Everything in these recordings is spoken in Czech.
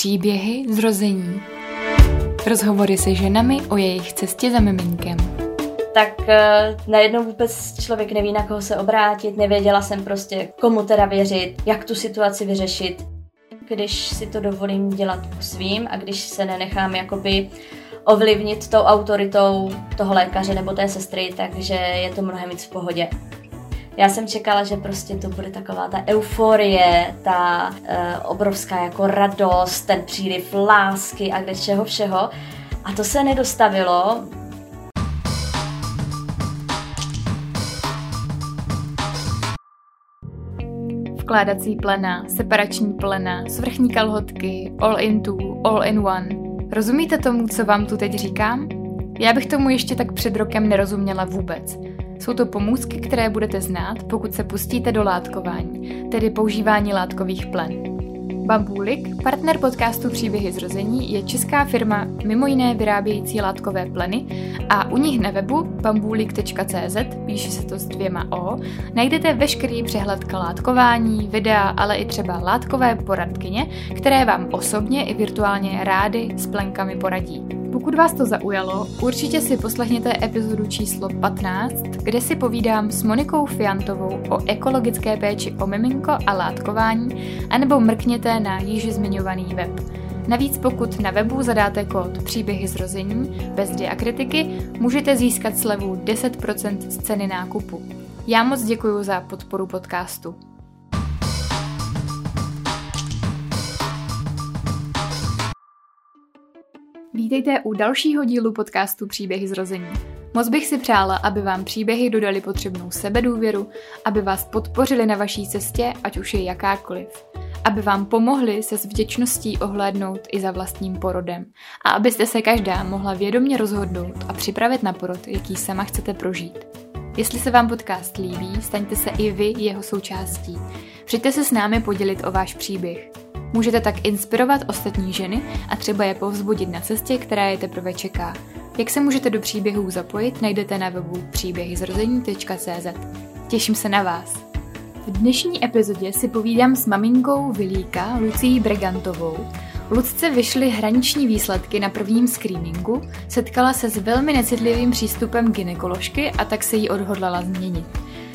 Příběhy zrození. Rozhovory se ženami o jejich cestě za miminkem. Tak uh, najednou vůbec člověk neví, na koho se obrátit, nevěděla jsem prostě, komu teda věřit, jak tu situaci vyřešit. Když si to dovolím dělat po svým a když se nenechám jakoby ovlivnit tou autoritou toho lékaře nebo té sestry, takže je to mnohem víc v pohodě. Já jsem čekala, že prostě to bude taková ta euforie, ta uh, obrovská jako radost, ten příliv lásky a kde všeho všeho. A to se nedostavilo. Vkládací plena, separační plena, svrchní kalhotky, all in two, all in one. Rozumíte tomu, co vám tu teď říkám? Já bych tomu ještě tak před rokem nerozuměla vůbec. Jsou to pomůcky, které budete znát, pokud se pustíte do látkování, tedy používání látkových plen. Bambulik, partner podcastu Příběhy zrození, je česká firma mimo jiné vyrábějící látkové pleny a u nich na webu bambulik.cz, píše se to s dvěma O, najdete veškerý přehled k látkování, videa, ale i třeba látkové poradkyně, které vám osobně i virtuálně rády s plenkami poradí. Pokud vás to zaujalo, určitě si poslechněte epizodu číslo 15, kde si povídám s Monikou Fiantovou o ekologické péči o miminko a látkování, anebo mrkněte na již zmiňovaný web. Navíc pokud na webu zadáte kód Příběhy zrození bez diakritiky, můžete získat slevu 10% z ceny nákupu. Já moc děkuji za podporu podcastu. Vítejte u dalšího dílu podcastu Příběhy zrození. Moc bych si přála, aby vám příběhy dodali potřebnou sebedůvěru, aby vás podpořili na vaší cestě, ať už je jakákoliv. Aby vám pomohli se s vděčností ohlédnout i za vlastním porodem. A abyste se každá mohla vědomě rozhodnout a připravit na porod, jaký sama chcete prožít. Jestli se vám podcast líbí, staňte se i vy jeho součástí. Přijďte se s námi podělit o váš příběh. Můžete tak inspirovat ostatní ženy a třeba je povzbudit na cestě, která je teprve čeká. Jak se můžete do příběhů zapojit, najdete na webu příběhyzrození.cz. Těším se na vás. V dnešní epizodě si povídám s maminkou Vilíka Lucí Bregantovou. Lucce vyšly hraniční výsledky na prvním screeningu, setkala se s velmi necitlivým přístupem ginekoložky a tak se jí odhodlala změnit.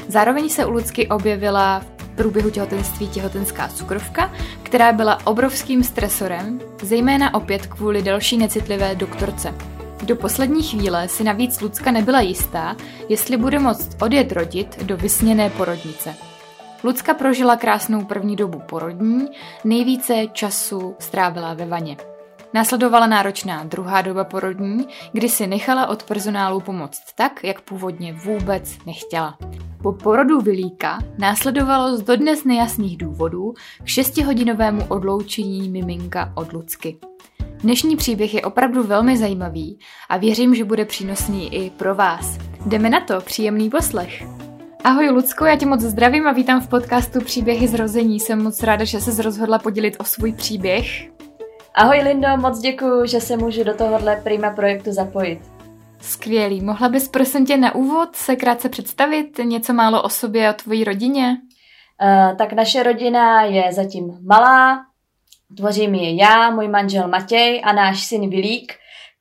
Zároveň se u Lucky objevila v průběhu těhotenství těhotenská cukrovka, která byla obrovským stresorem, zejména opět kvůli další necitlivé doktorce. Do poslední chvíle si navíc Lucka nebyla jistá, jestli bude moct odjet rodit do vysněné porodnice. Lucka prožila krásnou první dobu porodní, nejvíce času strávila ve vaně. Následovala náročná druhá doba porodní, kdy si nechala od personálu pomoct tak, jak původně vůbec nechtěla. Po porodu Vilíka následovalo z dodnes nejasných důvodů k šestihodinovému odloučení miminka od Lucky. Dnešní příběh je opravdu velmi zajímavý a věřím, že bude přínosný i pro vás. Jdeme na to, příjemný poslech. Ahoj Lucko, já tě moc zdravím a vítám v podcastu Příběhy zrození. Jsem moc ráda, že se rozhodla podělit o svůj příběh. Ahoj Lindo, moc děkuji, že se můžu do tohohle prima projektu zapojit. Skvělý. Mohla bys prosím tě na úvod se krátce představit něco málo o sobě a o tvojí rodině? Uh, tak naše rodina je zatím malá, tvořím ji já, můj manžel Matěj a náš syn Vilík,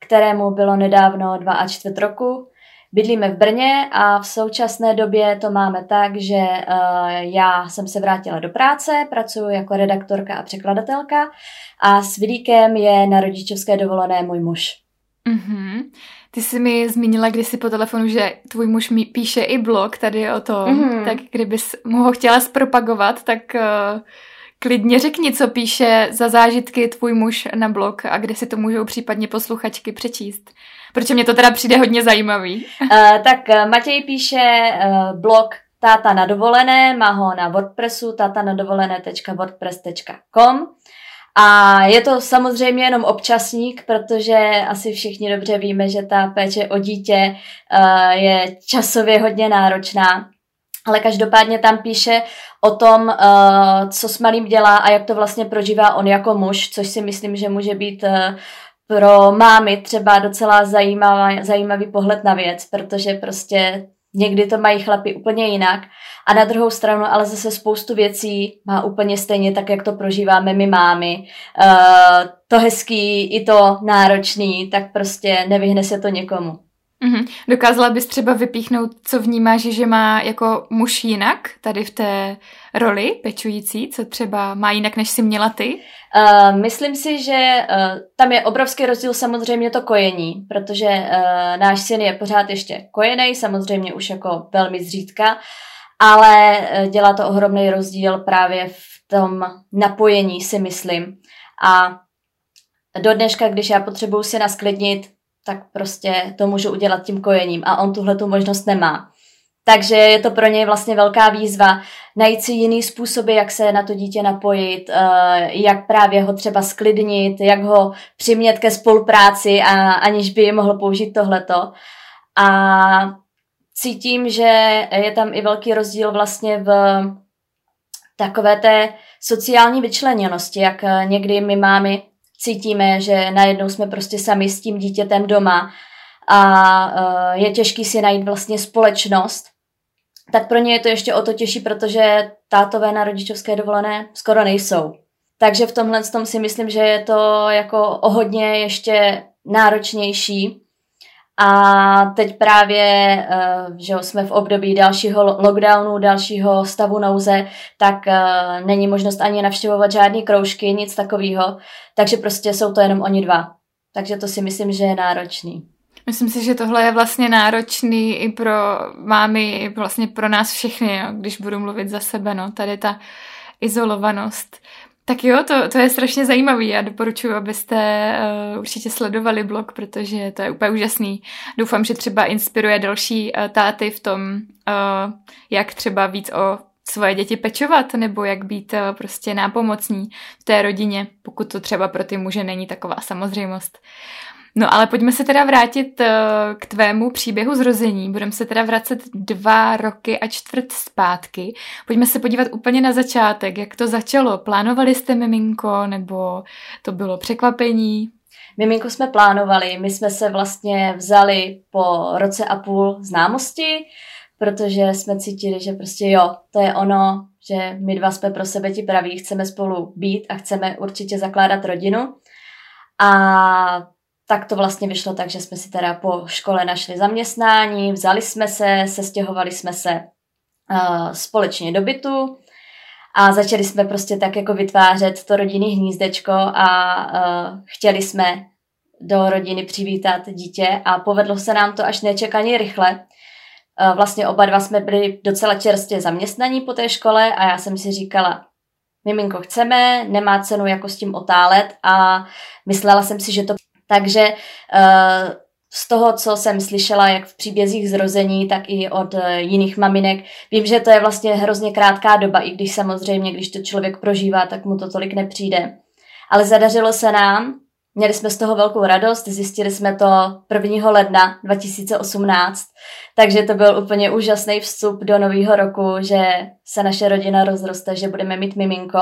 kterému bylo nedávno 2 a čtvrt roku. Bydlíme v Brně a v současné době to máme tak, že uh, já jsem se vrátila do práce, pracuji jako redaktorka a překladatelka a s Vilíkem je na rodičovské dovolené můj muž. Mm-hmm. Ty jsi mi zmínila kdysi po telefonu, že tvůj muž mi píše i blog tady o tom, mm-hmm. tak kdybys mu ho chtěla zpropagovat, tak uh, klidně řekni, co píše za zážitky tvůj muž na blog a kde si to můžou případně posluchačky přečíst. Protože mě to teda přijde hodně zajímavý. Uh, tak uh, Matěj píše uh, blog Táta na dovolené, má ho na WordPressu tatanadovolené.wordpress.com a je to samozřejmě jenom občasník, protože asi všichni dobře víme, že ta péče o dítě je časově hodně náročná. Ale každopádně tam píše o tom, co s malým dělá a jak to vlastně prožívá on jako muž, což si myslím, že může být pro mámy třeba docela zajímavý, zajímavý pohled na věc, protože prostě někdy to mají chlapi úplně jinak a na druhou stranu ale zase spoustu věcí má úplně stejně tak, jak to prožíváme my mámy. Uh, to hezký i to náročný, tak prostě nevyhne se to někomu. Mm-hmm. Dokázala bys třeba vypíchnout, co vnímáš, že má jako muž jinak tady v té roli pečující, co třeba má jinak, než si měla ty? Uh, myslím si, že uh, tam je obrovský rozdíl samozřejmě to kojení, protože uh, náš syn je pořád ještě kojený, samozřejmě už jako velmi zřídka, ale uh, dělá to ohromný rozdíl právě v tom napojení, si myslím. A do dneška, když já potřebuju si nasklidnit, tak prostě to můžu udělat tím kojením a on tuhle tu možnost nemá. Takže je to pro něj vlastně velká výzva najít si jiný způsoby, jak se na to dítě napojit, eh, jak právě ho třeba sklidnit, jak ho přimět ke spolupráci, a, aniž by mohl použít tohleto. A cítím, že je tam i velký rozdíl vlastně v takové té sociální vyčleněnosti, jak někdy my máme cítíme, že najednou jsme prostě sami s tím dítětem doma a uh, je těžký si najít vlastně společnost, tak pro ně je to ještě o to těžší, protože tátové na rodičovské dovolené skoro nejsou. Takže v tomhle tom si myslím, že je to jako o hodně ještě náročnější. A teď právě, eh, že jsme v období dalšího lockdownu, dalšího stavu nouze, tak eh, není možnost ani navštěvovat žádný kroužky, nic takového. Takže prostě jsou to jenom oni dva. Takže to si myslím, že je náročný. Myslím si, že tohle je vlastně náročný i pro mámy, i vlastně pro nás všechny, jo, když budu mluvit za sebe, no, tady ta izolovanost. Tak jo, to, to je strašně zajímavý. Já doporučuji, abyste uh, určitě sledovali blog, protože to je úplně úžasný. Doufám, že třeba inspiruje další uh, táty v tom, uh, jak třeba víc o svoje děti pečovat, nebo jak být uh, prostě nápomocní v té rodině, pokud to třeba pro ty muže není taková samozřejmost. No ale pojďme se teda vrátit uh, k tvému příběhu zrození. Budeme se teda vracet dva roky a čtvrt zpátky. Pojďme se podívat úplně na začátek, jak to začalo. Plánovali jste miminko, nebo to bylo překvapení? Miminko jsme plánovali, my jsme se vlastně vzali po roce a půl známosti, protože jsme cítili, že prostě jo, to je ono, že my dva jsme pro sebe ti praví, chceme spolu být a chceme určitě zakládat rodinu. A tak to vlastně vyšlo tak, že jsme si teda po škole našli zaměstnání, vzali jsme se, sestěhovali jsme se uh, společně do bytu a začali jsme prostě tak jako vytvářet to rodinný hnízdečko a uh, chtěli jsme do rodiny přivítat dítě a povedlo se nám to až nečekaně rychle. Uh, vlastně oba dva jsme byli docela čerstvě zaměstnaní po té škole a já jsem si říkala, miminko chceme, nemá cenu jako s tím otálet a myslela jsem si, že to takže uh, z toho, co jsem slyšela, jak v příbězích zrození, tak i od uh, jiných maminek, vím, že to je vlastně hrozně krátká doba, i když samozřejmě, když to člověk prožívá, tak mu to tolik nepřijde. Ale zadařilo se nám, měli jsme z toho velkou radost, zjistili jsme to 1. ledna 2018, takže to byl úplně úžasný vstup do nového roku, že se naše rodina rozroste, že budeme mít miminko.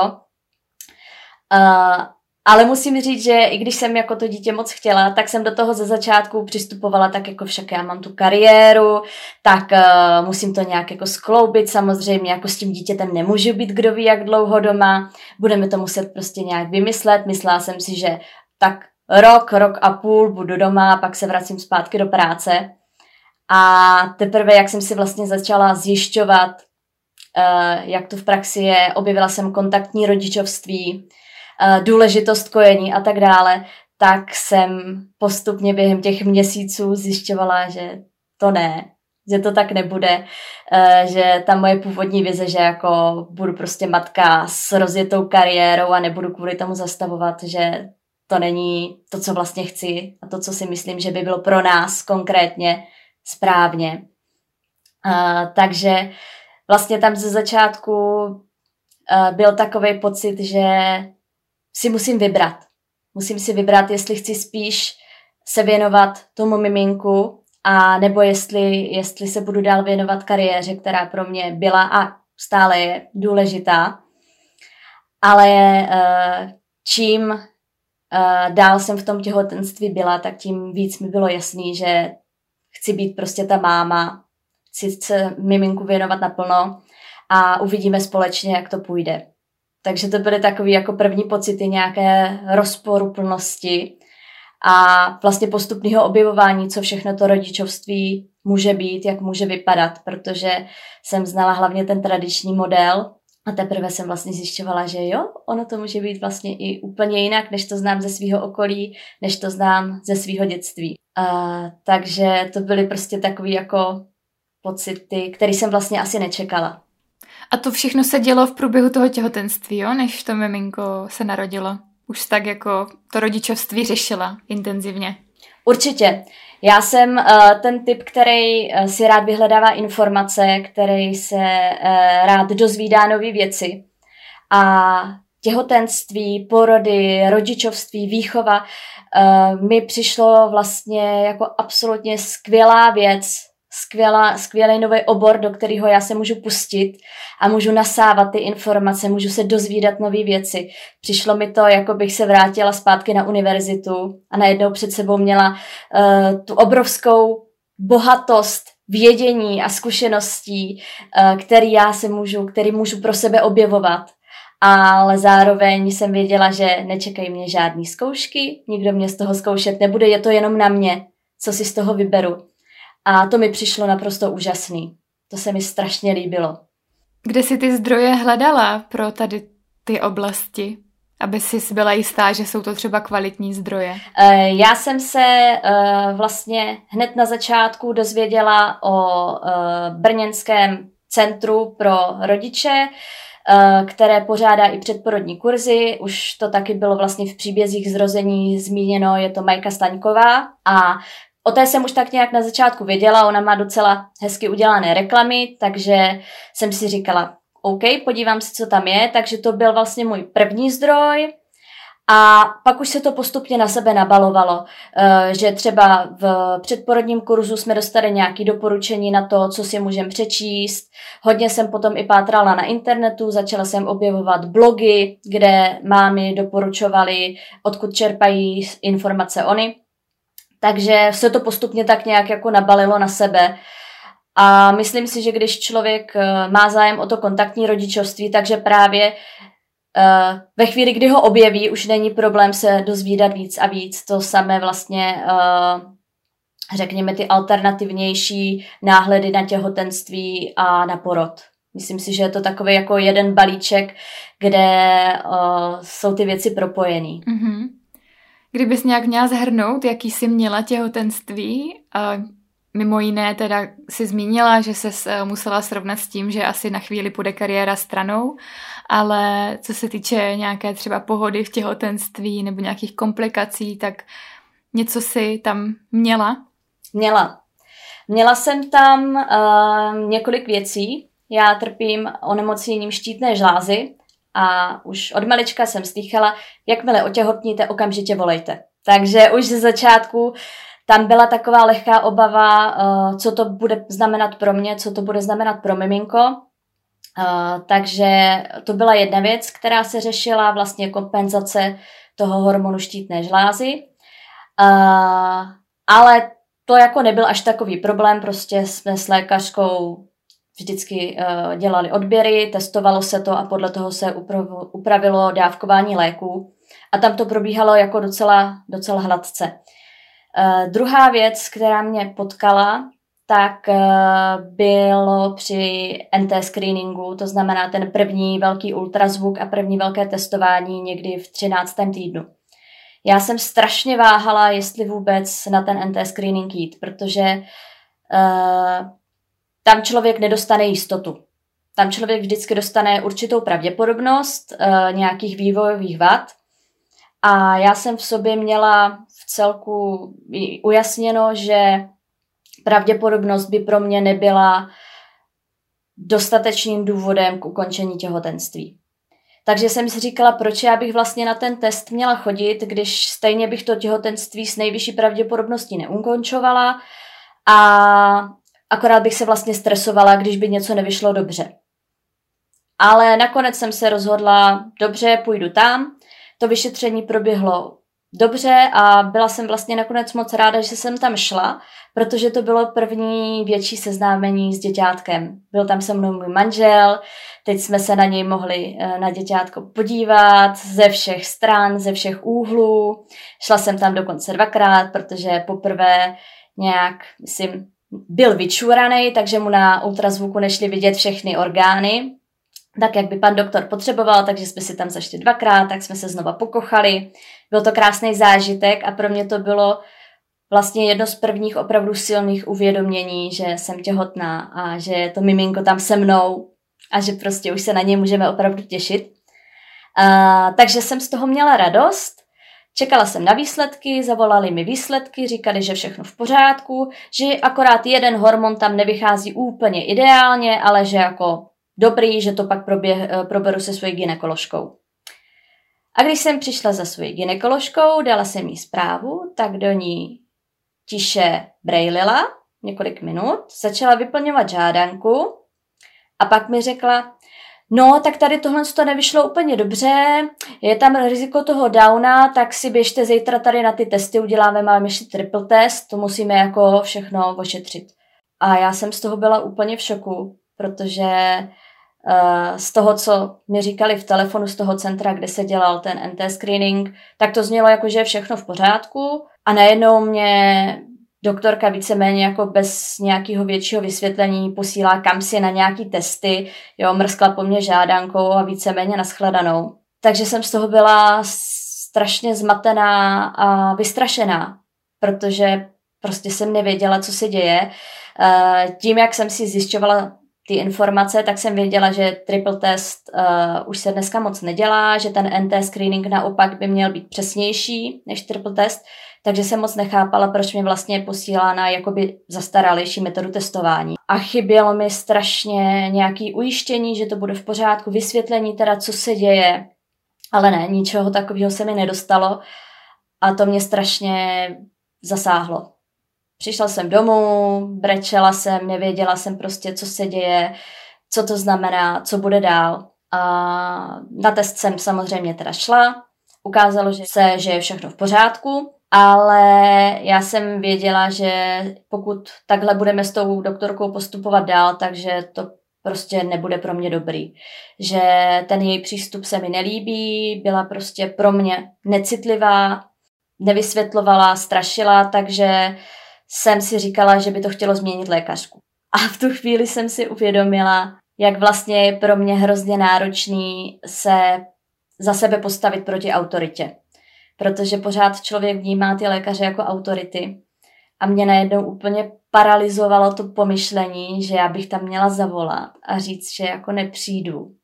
Ale musím říct, že i když jsem jako to dítě moc chtěla, tak jsem do toho ze začátku přistupovala tak jako však já mám tu kariéru, tak uh, musím to nějak jako skloubit. Samozřejmě, jako s tím dítětem nemůžu být kdo ví jak dlouho doma, budeme to muset prostě nějak vymyslet, myslela jsem si, že tak rok, rok a půl budu doma, pak se vracím zpátky do práce. A teprve, jak jsem si vlastně začala zjišťovat, uh, jak to v praxi je, objevila jsem kontaktní rodičovství, Eh, důležitost kojení a tak dále, tak jsem postupně během těch měsíců zjišťovala, že to ne, že to tak nebude, eh, že ta moje původní vize, že jako budu prostě matka s rozjetou kariérou a nebudu kvůli tomu zastavovat, že to není to, co vlastně chci a to, co si myslím, že by bylo pro nás konkrétně správně. Uh, takže vlastně tam ze začátku byl takový pocit, že si musím vybrat. Musím si vybrat, jestli chci spíš se věnovat tomu miminku, a nebo jestli, jestli se budu dál věnovat kariéře, která pro mě byla a stále je důležitá. Ale uh, čím uh, dál jsem v tom těhotenství byla, tak tím víc mi bylo jasný, že chci být prostě ta máma, chci se miminku věnovat naplno a uvidíme společně, jak to půjde. Takže to byly takové jako první pocity nějaké rozporuplnosti a vlastně postupného objevování, co všechno to rodičovství může být, jak může vypadat, protože jsem znala hlavně ten tradiční model a teprve jsem vlastně zjišťovala, že jo, ono to může být vlastně i úplně jinak, než to znám ze svého okolí, než to znám ze svého dětství. Uh, takže to byly prostě takové jako pocity, které jsem vlastně asi nečekala. A to všechno se dělo v průběhu toho těhotenství, jo, než to miminko se narodilo? Už tak jako to rodičovství řešila intenzivně? Určitě. Já jsem uh, ten typ, který uh, si rád vyhledává informace, který se uh, rád dozvídá nové věci. A těhotenství, porody, rodičovství, výchova mi přišlo vlastně jako absolutně skvělá věc, skvělá, skvělý nový obor, do kterého já se můžu pustit a můžu nasávat ty informace, můžu se dozvídat nové věci. Přišlo mi to, jako bych se vrátila zpátky na univerzitu a najednou před sebou měla uh, tu obrovskou bohatost vědění a zkušeností, uh, který já se můžu, který můžu pro sebe objevovat. Ale zároveň jsem věděla, že nečekají mě žádné zkoušky, nikdo mě z toho zkoušet nebude, je to jenom na mě, co si z toho vyberu. A to mi přišlo naprosto úžasný. To se mi strašně líbilo. Kde si ty zdroje hledala pro tady ty oblasti? Aby si byla jistá, že jsou to třeba kvalitní zdroje? Eh, já jsem se eh, vlastně hned na začátku dozvěděla o eh, brněnském centru pro rodiče, které pořádá i předporodní kurzy. Už to taky bylo vlastně v příbězích zrození zmíněno, je to Majka Staňková a O té jsem už tak nějak na začátku věděla, ona má docela hezky udělané reklamy, takže jsem si říkala, OK, podívám se, co tam je, takže to byl vlastně můj první zdroj. A pak už se to postupně na sebe nabalovalo, eh, že třeba v předporodním kurzu jsme dostali nějaké doporučení na to, co si můžeme přečíst. Hodně jsem potom i pátrala na internetu, začala jsem objevovat blogy, kde mámy doporučovaly, odkud čerpají informace oni. Takže se to postupně tak nějak jako nabalilo na sebe. A myslím si, že když člověk eh, má zájem o to kontaktní rodičovství, takže právě uh, ve chvíli, kdy ho objeví, už není problém se dozvídat víc a víc. To samé vlastně, uh, řekněme, ty alternativnější náhledy na těhotenství a na porod. Myslím si, že je to takový jako jeden balíček, kde uh, jsou ty věci propojený. Mm-hmm. Kdybys nějak měla zhrnout, jaký jsi měla těhotenství, mimo jiné teda si zmínila, že se eh, musela srovnat s tím, že asi na chvíli půjde kariéra stranou, ale co se týče nějaké třeba pohody v těhotenství nebo nějakých komplikací, tak něco si tam měla? Měla. Měla jsem tam uh, několik věcí. Já trpím onemocněním štítné žlázy, a už od malička jsem slychala, jakmile otěhotníte, okamžitě volejte. Takže už ze začátku tam byla taková lehká obava, uh, co to bude znamenat pro mě, co to bude znamenat pro miminko. Uh, takže to byla jedna věc, která se řešila, vlastně kompenzace toho hormonu štítné žlázy. Uh, ale to jako nebyl až takový problém, prostě jsme s lékařkou vždycky uh, dělali odběry, testovalo se to a podle toho se upravilo, dávkování léků. A tam to probíhalo jako docela, docela hladce. Uh, druhá věc, která mě potkala, tak uh, bylo při NT screeningu, to znamená ten první velký ultrazvuk a první velké testování někdy v 13. týdnu. Já jsem strašně váhala, jestli vůbec na ten NT screening jít, protože uh, tam člověk nedostane jistotu. Tam člověk vždycky dostane určitou pravděpodobnost e, nějakých vývojových vad. A já jsem v sobě měla v celku ujasněno, že pravděpodobnost by pro mě nebyla dostatečným důvodem k ukončení těhotenství. Takže jsem si říkala, proč já bych vlastně na ten test měla chodit, když stejně bych to těhotenství s nejvyšší pravděpodobností neukončovala a akorát bych se vlastně stresovala, když by něco nevyšlo dobře. Ale nakonec jsem se rozhodla, dobře, půjdu tam. To vyšetření proběhlo dobře a byla jsem vlastně nakonec moc ráda, že jsem tam šla, protože to bylo první větší seznámení s děťátkem. Byl tam se mnou můj manžel, teď jsme se na něj mohli eh, na děťátko podívat ze všech stran, ze všech úhlů. Šla jsem tam dokonce dvakrát, protože poprvé nějak, myslím, byl vyčuraný, takže mu na ultrazvuku nešli vidět všechny orgány, tak, jak by pan doktor potřeboval, takže jsme si tam zašli dvakrát, tak jsme se znova pokochali. Byl to krásný zážitek a pro mě to bylo vlastně jedno z prvních opravdu silných uvědomění, že jsem těhotná a že je to miminko tam se mnou a že prostě už se na něj můžeme opravdu těšit. A, takže jsem z toho měla radost. Čekala jsem na výsledky, zavolali mi výsledky, říkali, že všechno v pořádku, že akorát jeden hormon tam nevychází úplně ideálně, ale že jako dobrý, že to pak proběh, eh, proberu se svojí ginekoložkou. A když jsem přišla za svojí ginekoložkou, dala jsem jí zprávu, tak do ní tiše brejlila několik minut, začala vyplňovat žádanku a pak mi řekla, no tak tady tohle to nevyšlo úplně dobře, je tam riziko toho downa, tak si běžte zítra tady na ty testy, uděláme, máme ještě triple test, to musíme jako všechno ošetřit. A já jsem z toho byla úplně v šoku, protože uh, z toho, co mi říkali v telefonu z toho centra, kde se dělal ten NT screening, tak to znělo jako, že je všechno v pořádku a najednou mě doktorka víceméně jako bez nějakého většího vysvětlení posílá kam si na nějaký testy, jo, mrskla po mně žádankou a víceméně naschledanou. Takže jsem z toho byla strašně zmatená a vystrašená, protože prostě jsem nevěděla, co se děje. Eh, tím, jak jsem si zjišťovala ty informace, tak jsem věděla, že triple test uh, už se dneska moc nedělá, že ten NT screening naopak by měl být přesnější než triple test, takže jsem moc nechápala, proč mě vlastně posílá na jakoby zastaralejší metodu testování. A chybělo mi strašně nějaký ujištění, že to bude v pořádku, vysvětlení teda, co se děje, ale ne, ničeho takového se mi nedostalo a to mě strašně zasáhlo. Přišla jsem domů, brečela jsem, nevěděla jsem prostě, co se děje, co to znamená, co bude dál. A na test jsem samozřejmě teda šla, ukázalo že se, že je všechno v pořádku, ale já jsem věděla, že pokud takhle budeme s tou doktorkou postupovat dál, takže to prostě nebude pro mě dobrý. Že ten její přístup se mi nelíbí, byla prostě pro mě necitlivá, nevysvětlovala, strašila, takže jsem si říkala, že by to chtělo změnit lékařku. A v tu chvíli jsem si uvědomila, jak vlastně je pro mě hrozně náročný se za sebe postavit proti autoritě. Protože pořád člověk vnímá ty lékaře jako autority. A mě najednou úplně paralizovalo to pomyšlení, že já bych tam měla zavolat a říct, že jako nepřijdu.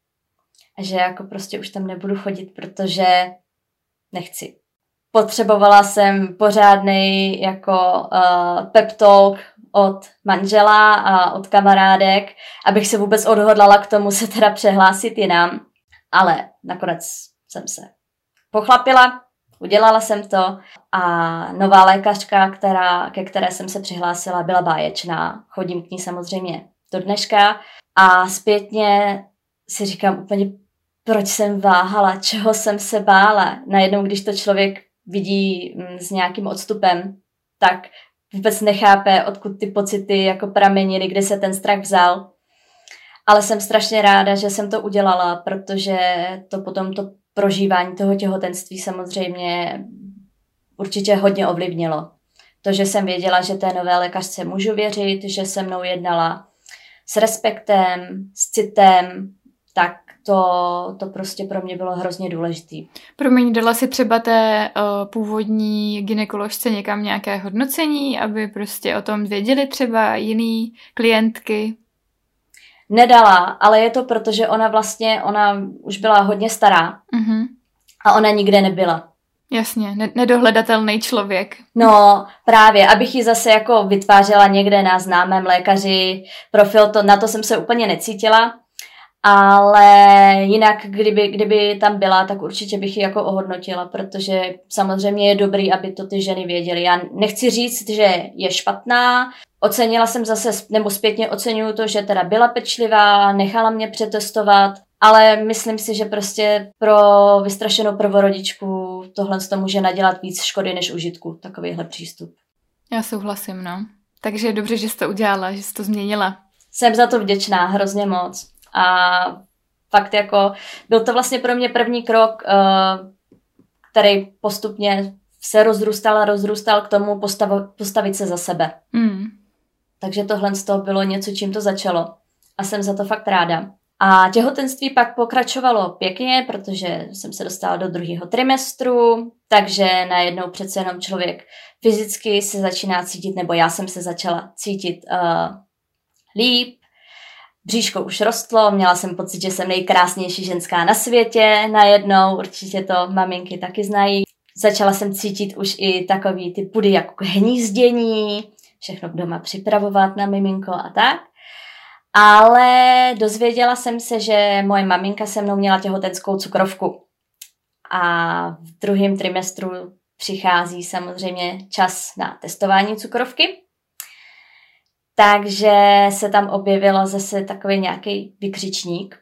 A že jako prostě už tam nebudu chodit, protože nechci. Potřebovala jsem pořádný jako uh, pep talk od manžela a od kamarádek, abych se vůbec odhodlala k tomu se teda přehlásit jinam. Ale nakonec jsem se pochlapila, udělala jsem to a nová lékařka, která, ke které jsem se přihlásila, byla báječná. Chodím k ní samozřejmě do dneška a zpětně si říkám úplně, proč jsem váhala, čeho jsem se bála. Najednou, když to člověk vidí mm, s nějakým odstupem, tak vůbec nechápe, odkud ty pocity jako pramenily, kde se ten strach vzal. Ale jsem strašně ráda, že jsem to udělala, protože to potom to prožívání toho těhotenství samozřejmě určitě hodně ovlivnilo. To, že jsem věděla, že té nové lékařce můžu věřit, že se mnou jednala s respektem, s citem, tak to, to prostě pro mě bylo hrozně důležitý. Promiň, dala si třeba té uh, původní ginekoložce někam nějaké hodnocení, aby prostě o tom věděli třeba jiný klientky? Nedala, ale je to proto, že ona vlastně, ona už byla hodně stará uh-huh. a ona nikde nebyla. Jasně, ne- nedohledatelný člověk. No, právě, abych ji zase jako vytvářela někde na známém lékaři profil, to, na to jsem se úplně necítila ale jinak, kdyby, kdyby tam byla, tak určitě bych ji jako ohodnotila, protože samozřejmě je dobrý, aby to ty ženy věděly. Já nechci říct, že je špatná, ocenila jsem zase, nebo zpětně oceňuju to, že teda byla pečlivá, nechala mě přetestovat, ale myslím si, že prostě pro vystrašenou prvorodičku tohle to může nadělat víc škody než užitku, takovýhle přístup. Já souhlasím, no. Takže je dobře, že jsi to udělala, že jsi to změnila. Jsem za to vděčná hrozně moc. A fakt jako, byl to vlastně pro mě první krok, eh, který postupně se rozrůstal a rozrůstal k tomu postav, postavit se za sebe. Mm. Takže tohle z toho bylo něco, čím to začalo. A jsem za to fakt ráda. A těhotenství pak pokračovalo pěkně, protože jsem se dostala do druhého trimestru, takže najednou přece jenom člověk fyzicky se začíná cítit, nebo já jsem se začala cítit uh, líp, bříško už rostlo, měla jsem pocit, že jsem nejkrásnější ženská na světě najednou, určitě to maminky taky znají. Začala jsem cítit už i takový ty pudy jako hnízdění, všechno doma připravovat na miminko a tak. Ale dozvěděla jsem se, že moje maminka se mnou měla těhotenskou cukrovku. A v druhém trimestru přichází samozřejmě čas na testování cukrovky. Takže se tam objevilo zase takový nějaký vykřičník.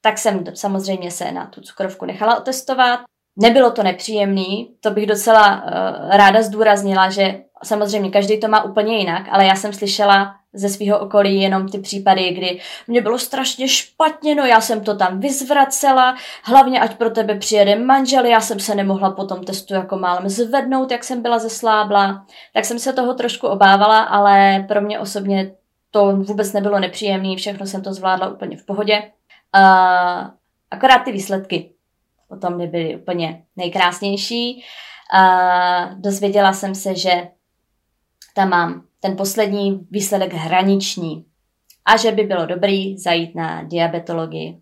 Tak jsem samozřejmě se na tu cukrovku nechala otestovat. Nebylo to nepříjemný, to bych docela uh, ráda zdůraznila, že samozřejmě každý to má úplně jinak, ale já jsem slyšela ze svého okolí jenom ty případy, kdy mě bylo strašně špatně, no já jsem to tam vyzvracela, hlavně ať pro tebe přijede manžel, já jsem se nemohla po tom testu jako málem zvednout, jak jsem byla zeslábla, tak jsem se toho trošku obávala, ale pro mě osobně to vůbec nebylo nepříjemné, všechno jsem to zvládla úplně v pohodě. Uh, akorát ty výsledky potom nebyly úplně nejkrásnější. Uh, dozvěděla jsem se, že tam mám ten poslední výsledek hraniční a že by bylo dobrý zajít na diabetologii.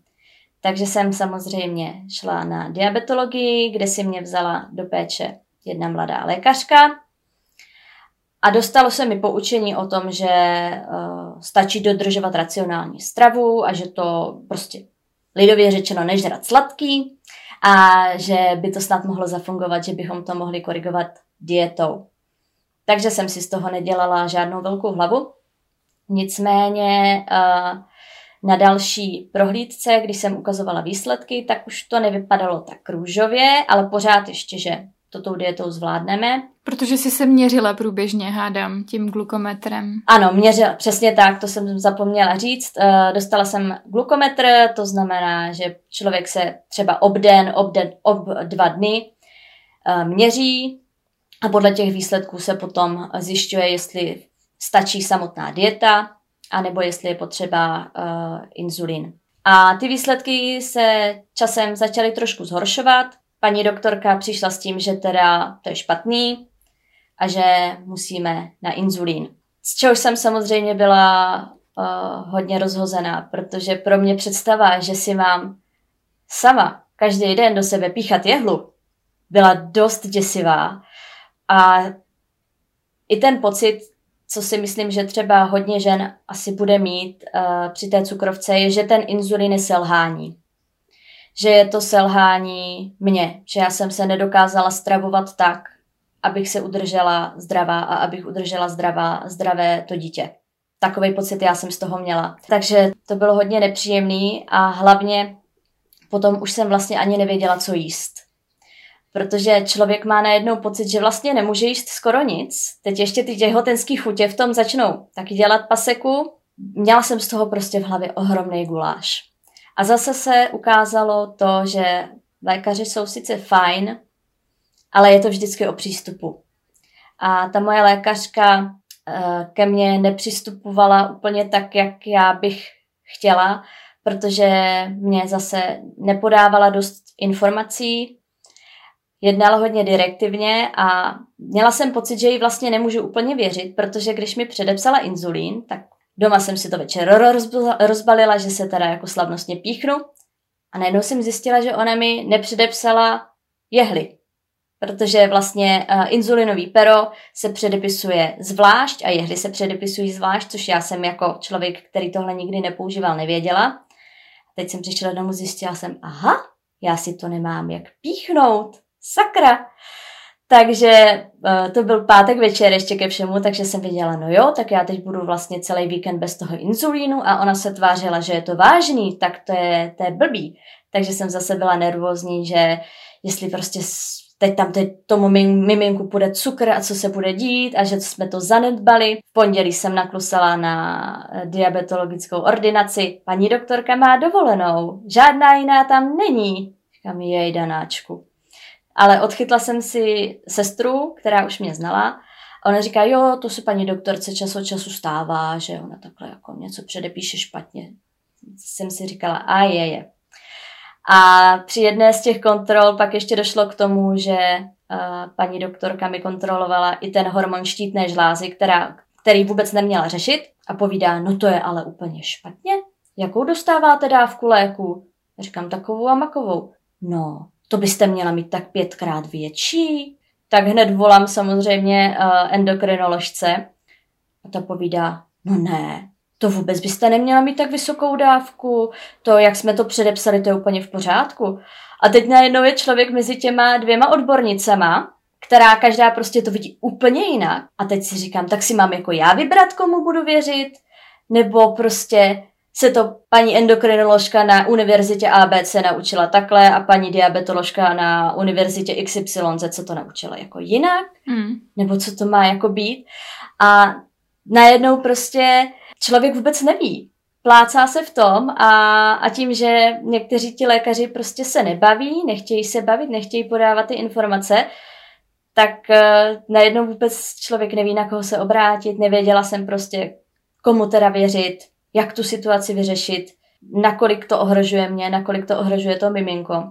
Takže jsem samozřejmě šla na diabetologii, kde si mě vzala do péče jedna mladá lékařka a dostalo se mi poučení o tom, že uh, stačí dodržovat racionální stravu a že to prostě lidově řečeno nežrat sladký a že by to snad mohlo zafungovat, že bychom to mohli korigovat dietou. Takže jsem si z toho nedělala žádnou velkou hlavu. Nicméně uh, na další prohlídce, když jsem ukazovala výsledky, tak už to nevypadalo tak růžově, ale pořád ještě, že to tou dietou zvládneme. Protože jsi se měřila průběžně, hádám, tím glukometrem. Ano, měřila, přesně tak, to jsem zapomněla říct. Uh, dostala jsem glukometr, to znamená, že člověk se třeba obden, obden, ob dva dny uh, měří, a podle těch výsledků se potom zjišťuje, jestli stačí samotná dieta, anebo jestli je potřeba uh, inzulin. A ty výsledky se časem začaly trošku zhoršovat. Paní doktorka přišla s tím, že teda to je špatný a že musíme na inzulín. Z čehož jsem samozřejmě byla uh, hodně rozhozená, protože pro mě představa, že si mám sama každý den do sebe píchat jehlu, byla dost děsivá a i ten pocit, co si myslím, že třeba hodně žen asi bude mít uh, při té cukrovce, je, že ten inzulin je selhání. Že je to selhání mě, že já jsem se nedokázala stravovat tak, abych se udržela zdravá a abych udržela zdravá, zdravé to dítě. Takový pocit já jsem z toho měla. Takže to bylo hodně nepříjemný a hlavně potom už jsem vlastně ani nevěděla, co jíst protože člověk má najednou pocit, že vlastně nemůže jíst skoro nic. Teď ještě ty těhotenský chutě v tom začnou taky dělat paseku. Měla jsem z toho prostě v hlavě ohromný guláš. A zase se ukázalo to, že lékaři jsou sice fajn, ale je to vždycky o přístupu. A ta moje lékařka eh, ke mně nepřistupovala úplně tak, jak já bych chtěla, protože mě zase nepodávala dost informací, jednala hodně direktivně a měla jsem pocit, že jí vlastně nemůžu úplně věřit, protože když mi předepsala inzulín, tak doma jsem si to večer rozbalila, že se teda jako slavnostně píchnu a najednou jsem zjistila, že ona mi nepředepsala jehly, protože vlastně uh, inzulinový pero se předepisuje zvlášť a jehly se předepisují zvlášť, což já jsem jako člověk, který tohle nikdy nepoužíval, nevěděla. Teď jsem přišla domů, zjistila jsem, aha, já si to nemám jak píchnout sakra. Takže uh, to byl pátek večer ještě ke všemu, takže jsem věděla, no jo, tak já teď budu vlastně celý víkend bez toho inzulínu a ona se tvářila, že je to vážný, tak to je, to je blbý. Takže jsem zase byla nervózní, že jestli prostě teď tam teď tomu miminku půjde cukr a co se bude dít a že jsme to zanedbali. V pondělí jsem naklusala na diabetologickou ordinaci. Paní doktorka má dovolenou, žádná jiná tam není. Říkám, jej danáčku. Ale odchytla jsem si sestru, která už mě znala a ona říká, jo, to se paní doktorce čas od času stává, že ona takhle jako něco předepíše špatně. Jsem si říkala, a je, je. A při jedné z těch kontrol pak ještě došlo k tomu, že uh, paní doktorka mi kontrolovala i ten hormon štítné žlázy, která, který vůbec neměla řešit a povídá, no to je ale úplně špatně. Jakou dostáváte dávku léku? Říkám takovou a makovou. No, to byste měla mít tak pětkrát větší. Tak hned volám samozřejmě uh, endokrinoložce a ta povídá, no ne, to vůbec byste neměla mít tak vysokou dávku, to, jak jsme to předepsali, to je úplně v pořádku. A teď najednou je člověk mezi těma dvěma odbornicama, která každá prostě to vidí úplně jinak. A teď si říkám, tak si mám jako já vybrat, komu budu věřit, nebo prostě se to paní endokrinoložka na univerzitě ABC naučila takhle a paní diabetoložka na univerzitě XYZ se to naučila jako jinak, mm. nebo co to má jako být. A najednou prostě člověk vůbec neví. Plácá se v tom a, a tím, že někteří ti lékaři prostě se nebaví, nechtějí se bavit, nechtějí podávat ty informace, tak uh, najednou vůbec člověk neví, na koho se obrátit, nevěděla jsem prostě, komu teda věřit, jak tu situaci vyřešit, nakolik to ohrožuje mě, nakolik to ohrožuje to miminko.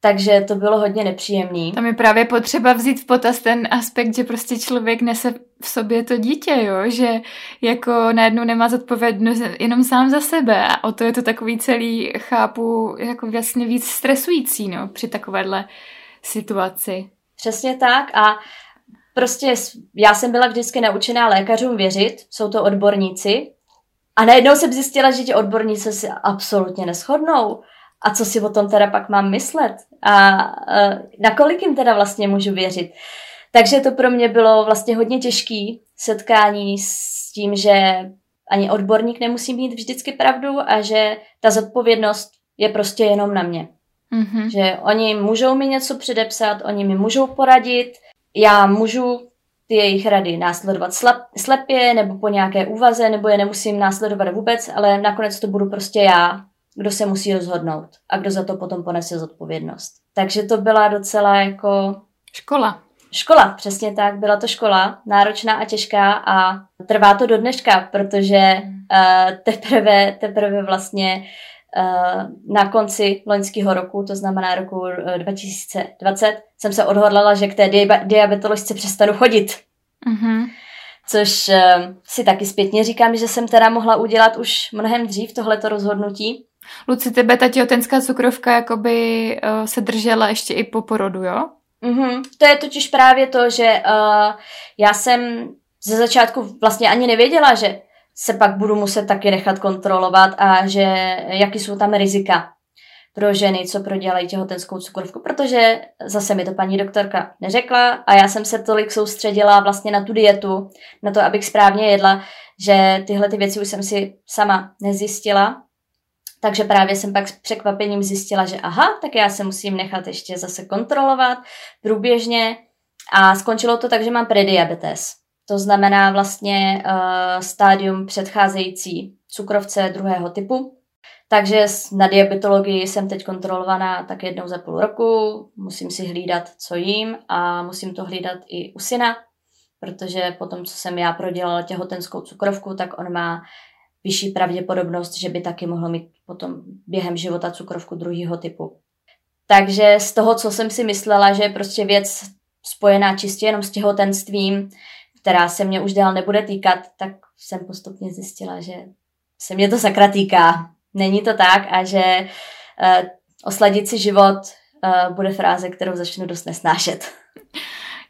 Takže to bylo hodně nepříjemný. Tam je právě potřeba vzít v potaz ten aspekt, že prostě člověk nese v sobě to dítě, jo? že jako najednou nemá zodpovědnost jenom sám za sebe a o to je to takový celý, chápu, jako vlastně víc stresující no, při takovéhle situaci. Přesně tak a prostě já jsem byla vždycky naučená lékařům věřit, jsou to odborníci a najednou jsem zjistila, že ti odborníci si absolutně neschodnou a co si o tom teda pak mám myslet a na kolik jim teda vlastně můžu věřit. Takže to pro mě bylo vlastně hodně těžký setkání s tím, že ani odborník nemusí mít vždycky pravdu a že ta zodpovědnost je prostě jenom na mě. Mm-hmm. Že oni můžou mi něco předepsat, oni mi můžou poradit, já můžu ty jejich rady následovat slepě nebo po nějaké úvaze, nebo je nemusím následovat vůbec, ale nakonec to budu prostě já, kdo se musí rozhodnout a kdo za to potom ponese zodpovědnost. Takže to byla docela jako... Škola. Škola, přesně tak, byla to škola, náročná a těžká a trvá to do dneška, protože uh, teprve, teprve vlastně uh, na konci loňského roku, to znamená roku 2020, jsem se odhodlala, že k té diabetoložce přestanu chodit. Mm-hmm. Což uh, si taky zpětně říkám, že jsem teda mohla udělat už mnohem dřív tohleto rozhodnutí, Luci, tebe ta těhotenská cukrovka jakoby uh, se držela ještě i po porodu, jo? Mm-hmm. To je totiž právě to, že uh, já jsem ze začátku vlastně ani nevěděla, že se pak budu muset taky nechat kontrolovat a že jaký jsou tam rizika pro ženy, co prodělají těhotenskou cukrovku, protože zase mi to paní doktorka neřekla a já jsem se tolik soustředila vlastně na tu dietu, na to, abych správně jedla, že tyhle ty věci už jsem si sama nezjistila takže právě jsem pak s překvapením zjistila, že aha, tak já se musím nechat ještě zase kontrolovat průběžně. A skončilo to tak, že mám prediabetes. To znamená vlastně uh, stádium předcházející cukrovce druhého typu. Takže na diabetologii jsem teď kontrolovaná tak jednou za půl roku, musím si hlídat, co jím a musím to hlídat i u syna, protože potom, co jsem já prodělala těhotenskou cukrovku, tak on má vyšší pravděpodobnost, že by taky mohl mít potom během života cukrovku druhého typu. Takže z toho, co jsem si myslela, že je prostě věc spojená čistě jenom s těhotenstvím, která se mě už dál nebude týkat, tak jsem postupně zjistila, že se mě to sakra týká. Není to tak a že uh, osladit si život uh, bude fráze, kterou začnu dost nesnášet.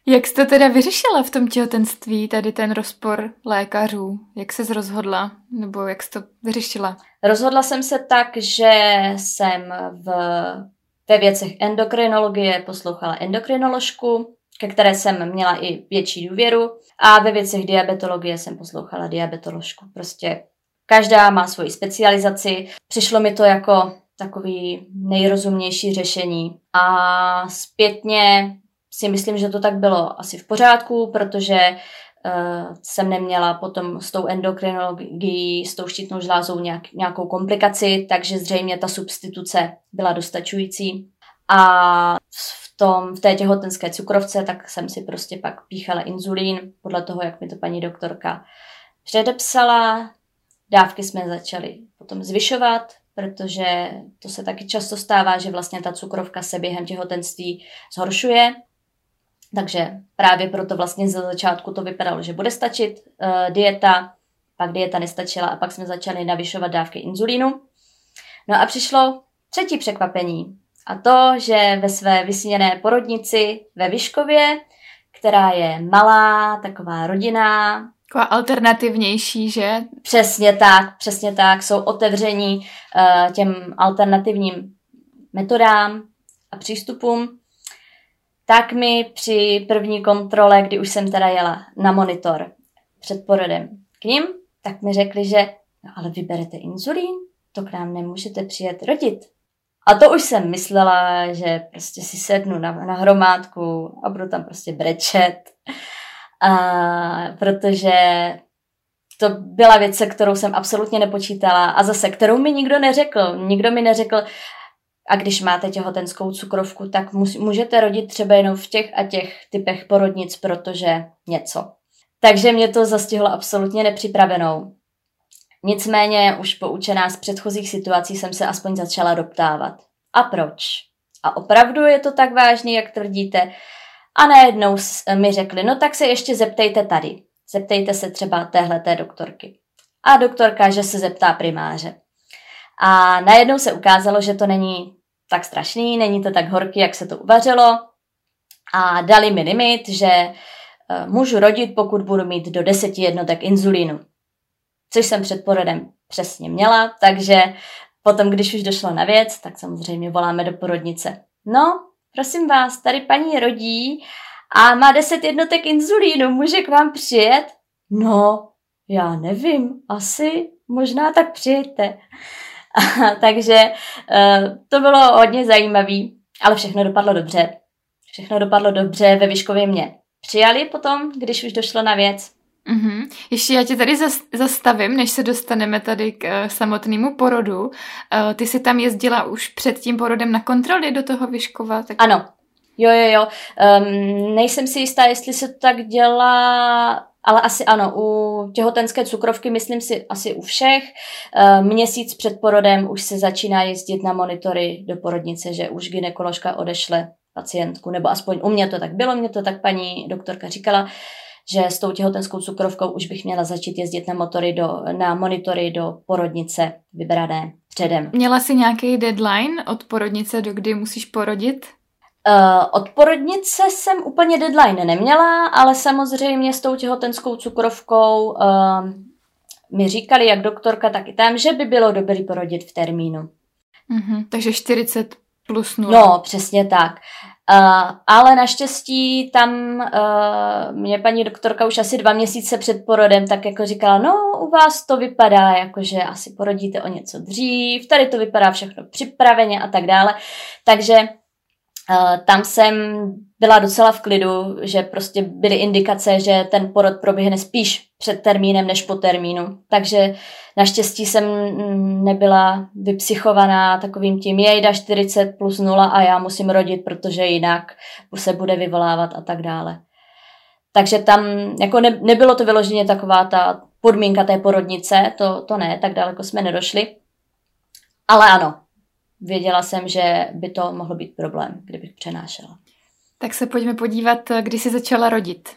Jak jste teda vyřešila v tom těhotenství tady ten rozpor lékařů? Jak se rozhodla? Nebo jak jste to vyřešila? Rozhodla jsem se tak, že jsem v, ve věcech endokrinologie poslouchala endokrinoložku, ke které jsem měla i větší důvěru a ve věcech diabetologie jsem poslouchala diabetoložku. Prostě každá má svoji specializaci. Přišlo mi to jako takový nejrozumnější řešení. A zpětně si myslím, že to tak bylo asi v pořádku, protože uh, jsem neměla potom s tou endokrinologií, s tou štítnou žlázou nějak, nějakou komplikaci, takže zřejmě ta substituce byla dostačující. A tom, v té těhotenské cukrovce, tak jsem si prostě pak píchala inzulín, podle toho, jak mi to paní doktorka předepsala. Dávky jsme začali potom zvyšovat, protože to se taky často stává, že vlastně ta cukrovka se během těhotenství zhoršuje. Takže právě proto vlastně ze začátku to vypadalo, že bude stačit uh, dieta, pak dieta nestačila a pak jsme začali navyšovat dávky inzulínu. No a přišlo třetí překvapení. A to, že ve své vysněné porodnici ve Vyškově, která je malá, taková rodina, Taková alternativnější, že? Přesně tak, přesně tak. Jsou otevření uh, těm alternativním metodám a přístupům. Tak mi při první kontrole, kdy už jsem teda jela na monitor před porodem k ním, tak mi řekli, že no, ale vyberete inzulín, to k nám nemůžete přijet rodit. A to už jsem myslela, že prostě si sednu na, na hromádku a budu tam prostě brečet a, protože to byla věc, se kterou jsem absolutně nepočítala a zase, kterou mi nikdo neřekl. Nikdo mi neřekl, a když máte těhotenskou cukrovku, tak můžete rodit třeba jenom v těch a těch typech porodnic, protože něco. Takže mě to zastihlo absolutně nepřipravenou. Nicméně už poučená z předchozích situací jsem se aspoň začala doptávat. A proč? A opravdu je to tak vážné, jak tvrdíte? A najednou mi řekli, no tak se ještě zeptejte tady. Zeptejte se třeba téhleté doktorky. A doktorka, že se zeptá primáře. A najednou se ukázalo, že to není tak strašný, není to tak horký, jak se to uvařilo. A dali mi limit, že e, můžu rodit, pokud budu mít do deseti jednotek inzulínu. Což jsem před porodem přesně měla, takže potom, když už došlo na věc, tak samozřejmě voláme do porodnice. No, prosím vás, tady paní rodí a má 10 jednotek inzulínu, může k vám přijet? No, já nevím, asi, možná tak přijďte. Takže uh, to bylo hodně zajímavé, ale všechno dopadlo dobře. Všechno dopadlo dobře, ve Vyškově mě přijali potom, když už došlo na věc. Mm-hmm. Ještě já tě tady zastavím, než se dostaneme tady k uh, samotnému porodu. Uh, ty jsi tam jezdila už před tím porodem na kontroly do toho Vyškova? Tak... Ano, jo, jo, jo. Um, nejsem si jistá, jestli se to tak dělá, ale asi ano, u těhotenské cukrovky myslím si asi u všech. Uh, měsíc před porodem už se začíná jezdit na monitory do porodnice, že už ginekoložka odešle pacientku, nebo aspoň u mě to tak bylo, mě to tak paní doktorka říkala, že s tou těhotenskou cukrovkou už bych měla začít jezdit na, motory do, na monitory do porodnice vybrané předem. Měla jsi nějaký deadline od porodnice, do kdy musíš porodit? Uh, od porodnice jsem úplně deadline neměla, ale samozřejmě s tou těhotenskou cukrovkou uh, mi říkali, jak doktorka, tak i tam, že by bylo dobrý porodit v termínu. Mm-hmm, takže 40 plus 0. No, přesně tak. Uh, ale naštěstí tam uh, mě paní doktorka už asi dva měsíce před porodem tak jako říkala, no u vás to vypadá jako, že asi porodíte o něco dřív, tady to vypadá všechno připraveně a tak dále. Takže tam jsem byla docela v klidu, že prostě byly indikace, že ten porod proběhne spíš před termínem než po termínu. Takže naštěstí jsem nebyla vypsychovaná takovým tím jejda 40 plus 0 a já musím rodit, protože jinak se bude vyvolávat a tak dále. Takže tam jako ne, nebylo to vyloženě taková ta podmínka té porodnice, to, to ne, tak daleko jsme nedošli. Ale ano, věděla jsem, že by to mohlo být problém, kdybych přenášela. Tak se pojďme podívat, kdy jsi začala rodit.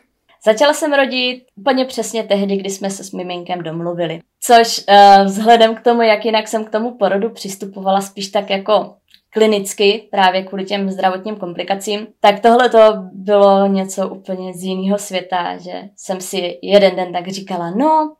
Začala jsem rodit úplně přesně tehdy, kdy jsme se s miminkem domluvili. Což uh, vzhledem k tomu, jak jinak jsem k tomu porodu přistupovala spíš tak jako klinicky, právě kvůli těm zdravotním komplikacím, tak tohle to bylo něco úplně z jiného světa, že jsem si jeden den tak říkala, no,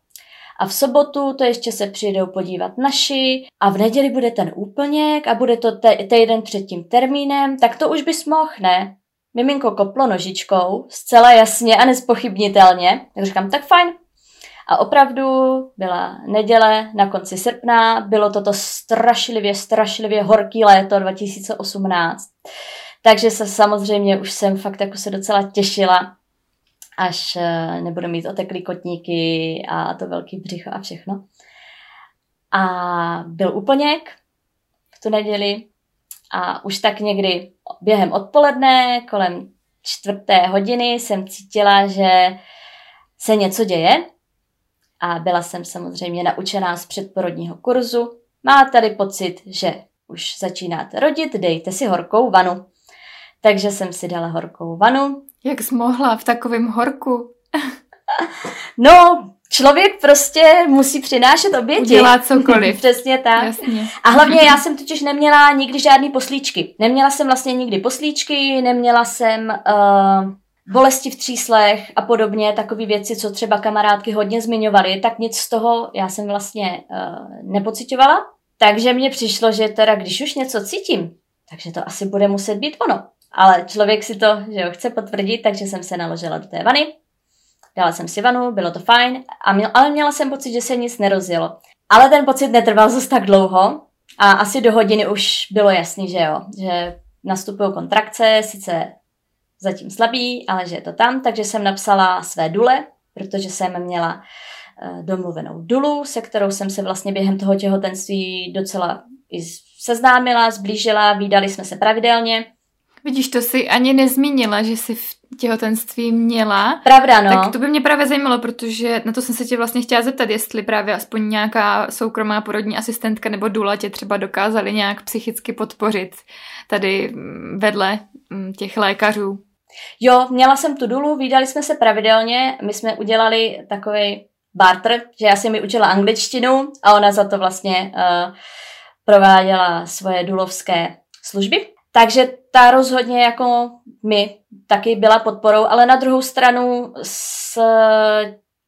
a v sobotu to ještě se přijdou podívat naši a v neděli bude ten úplněk a bude to te- týden před tím termínem, tak to už bys mohl, ne? Miminko koplo nožičkou, zcela jasně a nespochybnitelně. Tak říkám, tak fajn. A opravdu byla neděle na konci srpna, bylo toto strašlivě, strašlivě horký léto 2018. Takže se samozřejmě už jsem fakt jako se docela těšila, až eh, nebudu mít oteklý kotníky a to velký břicho a všechno. A byl úplněk v tu neděli a už tak někdy během odpoledne, kolem čtvrté hodiny jsem cítila, že se něco děje a byla jsem samozřejmě naučená z předporodního kurzu. Má tady pocit, že už začínáte rodit, dejte si horkou vanu. Takže jsem si dala horkou vanu. Jak jsi mohla v takovém horku? no, člověk prostě musí přinášet oběti. Udělá cokoliv. Přesně tak. Jasně. A hlavně já jsem totiž neměla nikdy žádný poslíčky. Neměla jsem vlastně nikdy poslíčky, neměla jsem uh, bolesti v tříslech a podobně, takové věci, co třeba kamarádky hodně zmiňovaly, tak nic z toho já jsem vlastně uh, nepocitovala. Takže mně přišlo, že teda když už něco cítím, takže to asi bude muset být ono. Ale člověk si to, že jo, chce potvrdit, takže jsem se naložila do té vany. Dala jsem si vanu, bylo to fajn, a měl, ale měla jsem pocit, že se nic nerozjelo. Ale ten pocit netrval zase tak dlouho a asi do hodiny už bylo jasný, že jo, že nastupují kontrakce, sice zatím slabý, ale že je to tam, takže jsem napsala své dule, protože jsem měla eh, domluvenou dulu, se kterou jsem se vlastně během toho těhotenství docela i seznámila, zblížila, výdali jsme se pravidelně. Vidíš, to si ani nezmínila, že jsi v těhotenství měla. Pravda, no. Tak to by mě právě zajímalo, protože na to jsem se tě vlastně chtěla zeptat, jestli právě aspoň nějaká soukromá porodní asistentka nebo důla tě třeba dokázali nějak psychicky podpořit tady mm, vedle mm, těch lékařů. Jo, měla jsem tu dulu, výdali jsme se pravidelně, my jsme udělali takový barter, že já jsem mi učila angličtinu a ona za to vlastně uh, prováděla svoje dulovské služby. Takže ta rozhodně jako my taky byla podporou, ale na druhou stranu s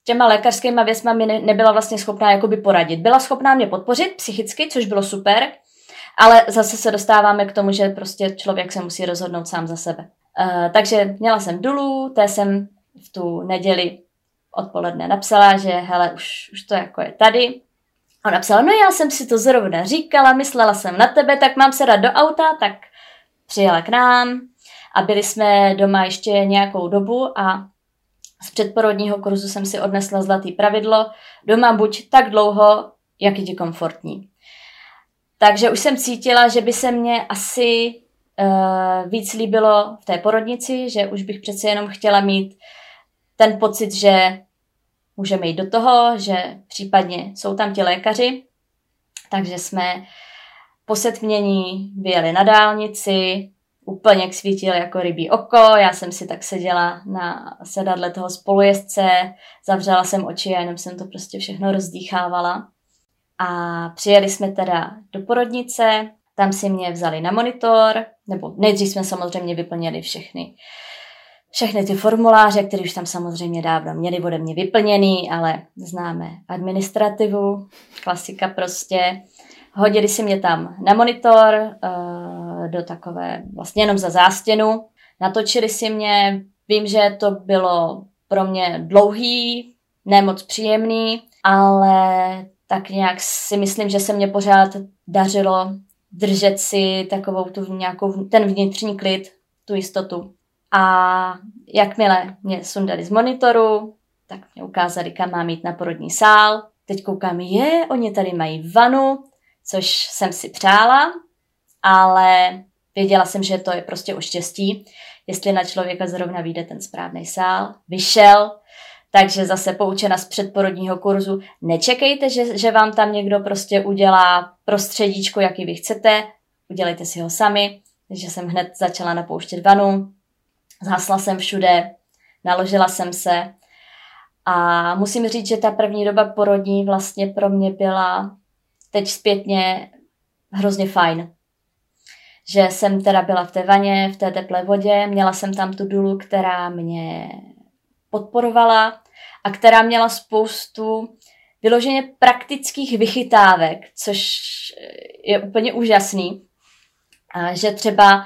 těma lékařskými věcmi mi nebyla vlastně schopná jakoby poradit. Byla schopná mě podpořit psychicky, což bylo super, ale zase se dostáváme k tomu, že prostě člověk se musí rozhodnout sám za sebe. Uh, takže měla jsem dulu, té jsem v tu neděli odpoledne napsala, že hele, už, už to jako je tady. A napsala, no já jsem si to zrovna říkala, myslela jsem na tebe, tak mám se dát do auta, tak přijela k nám a byli jsme doma ještě nějakou dobu a z předporodního kurzu jsem si odnesla zlatý pravidlo, doma buď tak dlouho, jak je ti komfortní. Takže už jsem cítila, že by se mě asi uh, víc líbilo v té porodnici, že už bych přece jenom chtěla mít ten pocit, že můžeme jít do toho, že případně jsou tam ti lékaři, takže jsme po setmění vyjeli na dálnici, úplně svítil jako rybí oko, já jsem si tak seděla na sedadle toho spolujezdce, zavřela jsem oči a jenom jsem to prostě všechno rozdýchávala. A přijeli jsme teda do porodnice, tam si mě vzali na monitor, nebo nejdřív jsme samozřejmě vyplnili všechny všechny ty formuláře, které už tam samozřejmě dávno měli ode mě vyplněný, ale známe administrativu, klasika prostě. Hodili si mě tam na monitor, uh, do takové, vlastně jenom za zástěnu. Natočili si mě, vím, že to bylo pro mě dlouhý, nemoc příjemný, ale tak nějak si myslím, že se mě pořád dařilo držet si takovou tu nějakou, ten vnitřní klid, tu jistotu. A jakmile mě sundali z monitoru, tak mě ukázali, kam mám jít na porodní sál. Teď koukám, je, oni tady mají vanu, což jsem si přála, ale věděla jsem, že to je prostě o štěstí, jestli na člověka zrovna vyjde ten správný sál. Vyšel, takže zase poučena z předporodního kurzu, nečekejte, že, že vám tam někdo prostě udělá prostředíčko, jaký vy chcete, udělejte si ho sami. Takže jsem hned začala napouštět vanu, zhasla jsem všude, naložila jsem se a musím říct, že ta první doba porodní vlastně pro mě byla teď zpětně hrozně fajn. Že jsem teda byla v té vaně, v té teplé vodě, měla jsem tam tu dulu, která mě podporovala a která měla spoustu vyloženě praktických vychytávek, což je úplně úžasný. A že třeba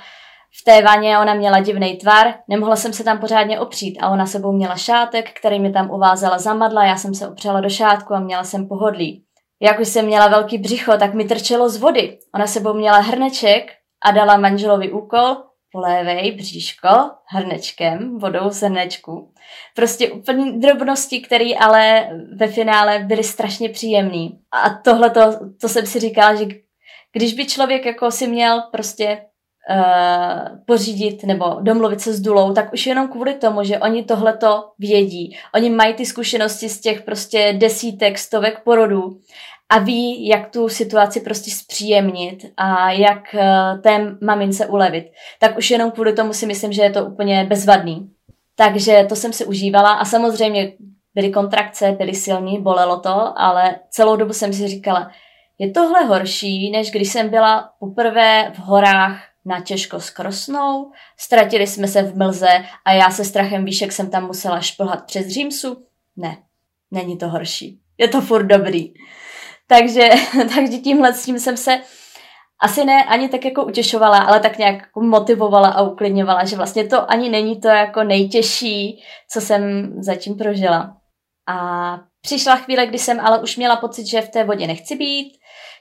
v té vaně ona měla divný tvar, nemohla jsem se tam pořádně opřít a ona sebou měla šátek, který mi tam uvázala zamadla, já jsem se opřela do šátku a měla jsem pohodlí. Jak už jsem měla velký břicho, tak mi trčelo z vody. Ona sebou měla hrneček a dala manželovi úkol, polévej bříško hrnečkem, vodou z hrnečku. Prostě úplně drobnosti, které ale ve finále byly strašně příjemný. A tohle to, to jsem si říkala, že když by člověk jako si měl prostě uh, pořídit nebo domluvit se s Dulou, tak už jenom kvůli tomu, že oni tohleto vědí. Oni mají ty zkušenosti z těch prostě desítek, stovek porodů a ví, jak tu situaci prostě zpříjemnit a jak uh, té mamince ulevit. Tak už jenom kvůli tomu si myslím, že je to úplně bezvadný. Takže to jsem si užívala a samozřejmě byly kontrakce, byly silní, bolelo to, ale celou dobu jsem si říkala, je tohle horší, než když jsem byla poprvé v horách na těžko s krosnou, ztratili jsme se v mlze a já se strachem výšek jsem tam musela šplhat přes Římsu? Ne, není to horší. Je to furt dobrý. Takže, takže tímhle s tím jsem se asi ne ani tak jako utěšovala, ale tak nějak jako motivovala a uklidňovala, že vlastně to ani není to jako nejtěžší, co jsem zatím prožila. A přišla chvíle, kdy jsem ale už měla pocit, že v té vodě nechci být,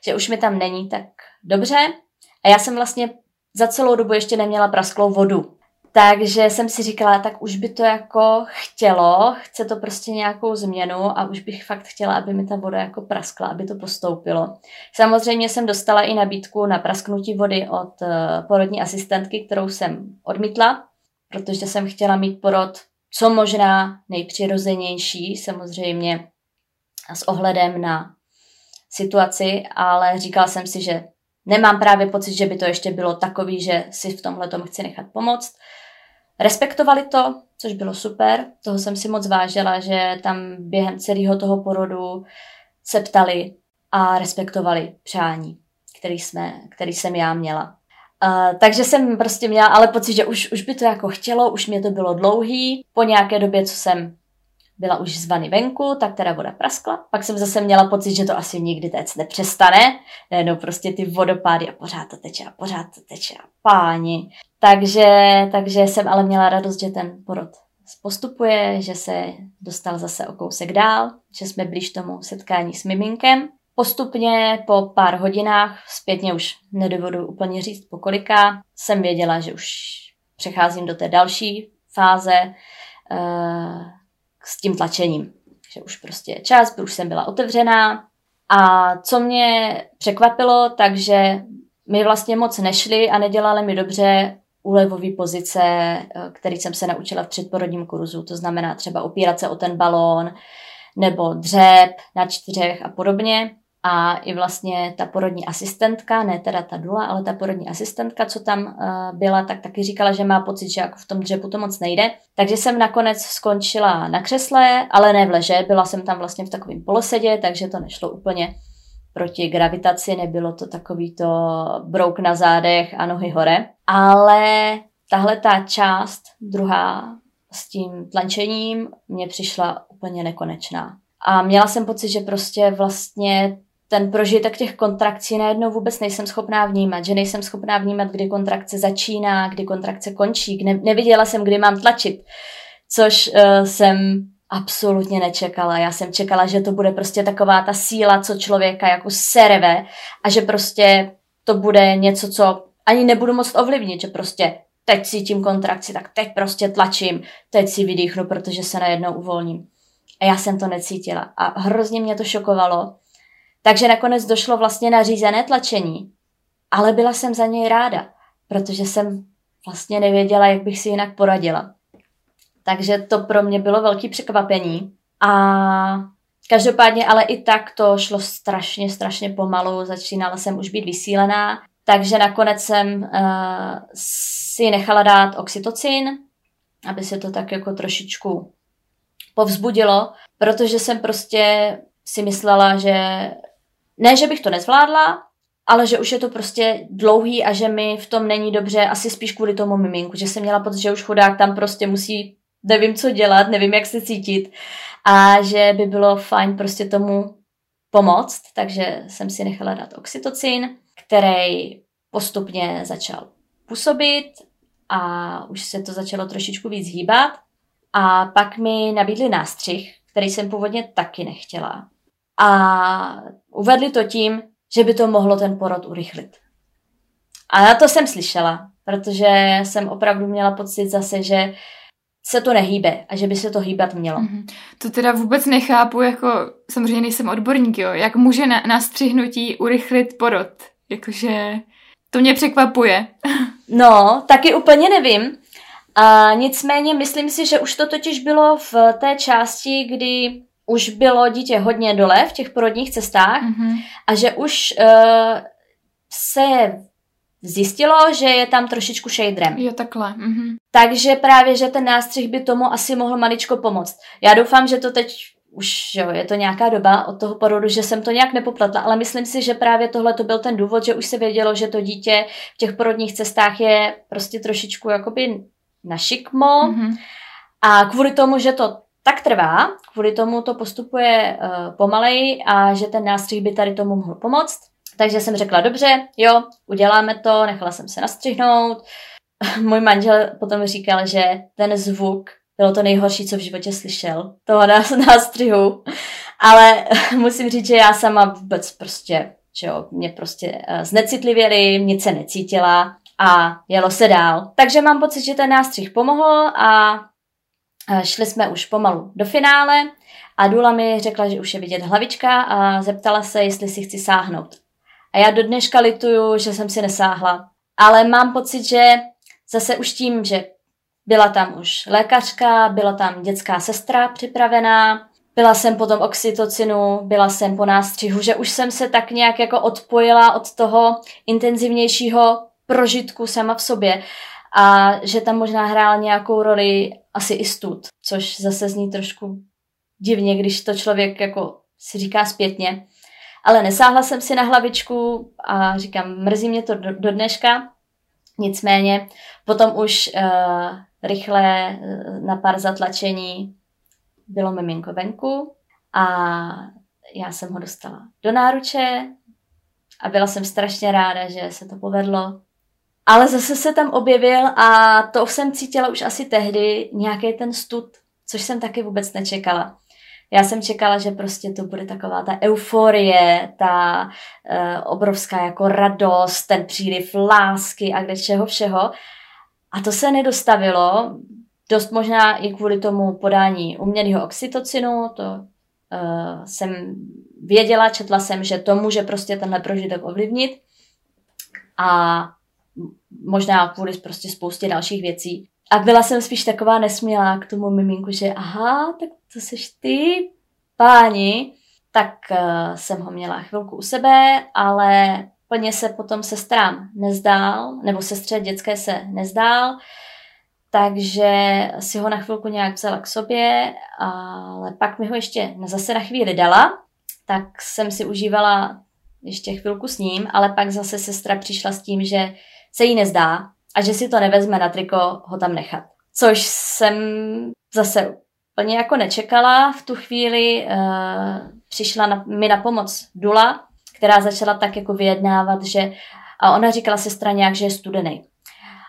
že už mi tam není tak dobře. A já jsem vlastně za celou dobu ještě neměla prasklou vodu. Takže jsem si říkala, tak už by to jako chtělo, chce to prostě nějakou změnu a už bych fakt chtěla, aby mi ta voda jako praskla, aby to postoupilo. Samozřejmě jsem dostala i nabídku na prasknutí vody od eh, porodní asistentky, kterou jsem odmítla, protože jsem chtěla mít porod co možná nejpřirozenější, samozřejmě s ohledem na situaci, ale říkala jsem si, že nemám právě pocit, že by to ještě bylo takový, že si v tomhle tom chci nechat pomoct. Respektovali to, což bylo super, toho jsem si moc vážila, že tam během celého toho porodu se ptali a respektovali přání, který, jsme, který jsem já měla. Uh, takže jsem prostě měla ale pocit, že už, už by to jako chtělo, už mě to bylo dlouhý. Po nějaké době, co jsem byla už z vany venku, tak teda voda praskla. Pak jsem zase měla pocit, že to asi nikdy téct nepřestane. No prostě ty vodopády a pořád to teče a pořád to teče a páni. Takže, takže jsem ale měla radost, že ten porod postupuje, že se dostal zase o kousek dál, že jsme blíž tomu setkání s miminkem. Postupně po pár hodinách, zpětně už nedovodu úplně říct po kolika, jsem věděla, že už přecházím do té další fáze, uh, s tím tlačením. Že už prostě čas, už jsem byla otevřená. A co mě překvapilo, takže mi vlastně moc nešly a nedělaly mi dobře úlevové pozice, eh, který jsem se naučila v předporodním kurzu. To znamená třeba opírat se o ten balón nebo dřep na čtyřech a podobně a i vlastně ta porodní asistentka, ne teda ta dula, ale ta porodní asistentka, co tam uh, byla, tak taky říkala, že má pocit, že jako v tom dřepu to moc nejde. Takže jsem nakonec skončila na křesle, ale ne v leže, byla jsem tam vlastně v takovém polosedě, takže to nešlo úplně proti gravitaci, nebylo to takový to brouk na zádech a nohy hore. Ale tahle ta část, druhá, s tím tlačením, mě přišla úplně nekonečná. A měla jsem pocit, že prostě vlastně ten prožitek těch kontrakcí najednou vůbec nejsem schopná vnímat, že nejsem schopná vnímat, kdy kontrakce začíná, kdy kontrakce končí. Ne, neviděla jsem, kdy mám tlačit, což uh, jsem absolutně nečekala. Já jsem čekala, že to bude prostě taková ta síla, co člověka jako serve a že prostě to bude něco, co ani nebudu moc ovlivnit, že prostě teď cítím kontrakci, tak teď prostě tlačím, teď si vydýchnu, protože se najednou uvolním. A já jsem to necítila. A hrozně mě to šokovalo, takže nakonec došlo vlastně na řízené tlačení, ale byla jsem za něj ráda, protože jsem vlastně nevěděla, jak bych si jinak poradila. Takže to pro mě bylo velký překvapení. A každopádně ale i tak to šlo strašně, strašně pomalu. Začínala jsem už být vysílená, takže nakonec jsem uh, si nechala dát oxytocin, aby se to tak jako trošičku povzbudilo, protože jsem prostě si myslela, že ne, že bych to nezvládla, ale že už je to prostě dlouhý a že mi v tom není dobře, asi spíš kvůli tomu miminku, že jsem měla pocit, že už chudák tam prostě musí, nevím co dělat, nevím jak se cítit a že by bylo fajn prostě tomu pomoct, takže jsem si nechala dát oxytocin, který postupně začal působit a už se to začalo trošičku víc hýbat a pak mi nabídli nástřih, který jsem původně taky nechtěla. A uvedli to tím, že by to mohlo ten porod urychlit. A na to jsem slyšela, protože jsem opravdu měla pocit zase, že se to nehýbe a že by se to hýbat mělo. Mm-hmm. To teda vůbec nechápu, jako samozřejmě nejsem odborník, jo, jak může na, na střihnutí urychlit porod, jakože to mě překvapuje. no, taky úplně nevím. A nicméně myslím si, že už to totiž bylo v té části, kdy už bylo dítě hodně dole v těch porodních cestách mm-hmm. a že už uh, se zjistilo, že je tam trošičku šejdrem. Jo, takhle. Mm-hmm. Takže právě, že ten nástřih by tomu asi mohl maličko pomoct. Já doufám, že to teď už jo, je to nějaká doba od toho porodu, že jsem to nějak nepopletla, ale myslím si, že právě tohle to byl ten důvod, že už se vědělo, že to dítě v těch porodních cestách je prostě trošičku jakoby na šikmo mm-hmm. a kvůli tomu, že to tak trvá, kvůli tomu to postupuje uh, pomaleji a že ten nástřih by tady tomu mohl pomoct. Takže jsem řekla, dobře, jo, uděláme to, nechala jsem se nastřihnout. Můj manžel potom říkal, že ten zvuk bylo to nejhorší, co v životě slyšel, toho nástřihu. Ale musím říct, že já sama vůbec prostě, že jo, mě prostě uh, znecitlivěli, nic se necítila a jelo se dál. Takže mám pocit, že ten nástřih pomohl a šli jsme už pomalu do finále a Dula mi řekla, že už je vidět hlavička a zeptala se, jestli si chci sáhnout. A já do dneška lituju, že jsem si nesáhla. Ale mám pocit, že zase už tím, že byla tam už lékařka, byla tam dětská sestra připravená, byla jsem potom oxytocinu, byla jsem po nástřihu, že už jsem se tak nějak jako odpojila od toho intenzivnějšího prožitku sama v sobě a že tam možná hrál nějakou roli asi i stud, což zase zní trošku divně, když to člověk jako si říká zpětně. Ale nesáhla jsem si na hlavičku a říkám, mrzí mě to do, do dneška. Nicméně potom už uh, rychle uh, na pár zatlačení bylo miminko venku a já jsem ho dostala do náruče a byla jsem strašně ráda, že se to povedlo. Ale zase se tam objevil a to jsem cítila už asi tehdy nějaký ten stud, což jsem taky vůbec nečekala. Já jsem čekala, že prostě to bude taková ta euforie, ta uh, obrovská jako radost, ten příliv lásky a kde čeho všeho. A to se nedostavilo, dost možná i kvůli tomu podání umělého oxytocinu, to uh, jsem věděla, četla jsem, že to může prostě tenhle prožitek ovlivnit. A možná kvůli prostě spoustě dalších věcí. A byla jsem spíš taková nesmělá k tomu miminku, že aha, tak to seš ty, páni. Tak uh, jsem ho měla chvilku u sebe, ale plně se potom sestrám nezdál, nebo sestře dětské se nezdál, takže si ho na chvilku nějak vzala k sobě, ale pak mi ho ještě zase na chvíli dala, tak jsem si užívala ještě chvilku s ním, ale pak zase sestra přišla s tím, že se jí nezdá a že si to nevezme na triko ho tam nechat. Což jsem zase plně jako nečekala. V tu chvíli uh, přišla na, mi na pomoc Dula, která začala tak jako vyjednávat, že a ona říkala sestra nějak, že je studený.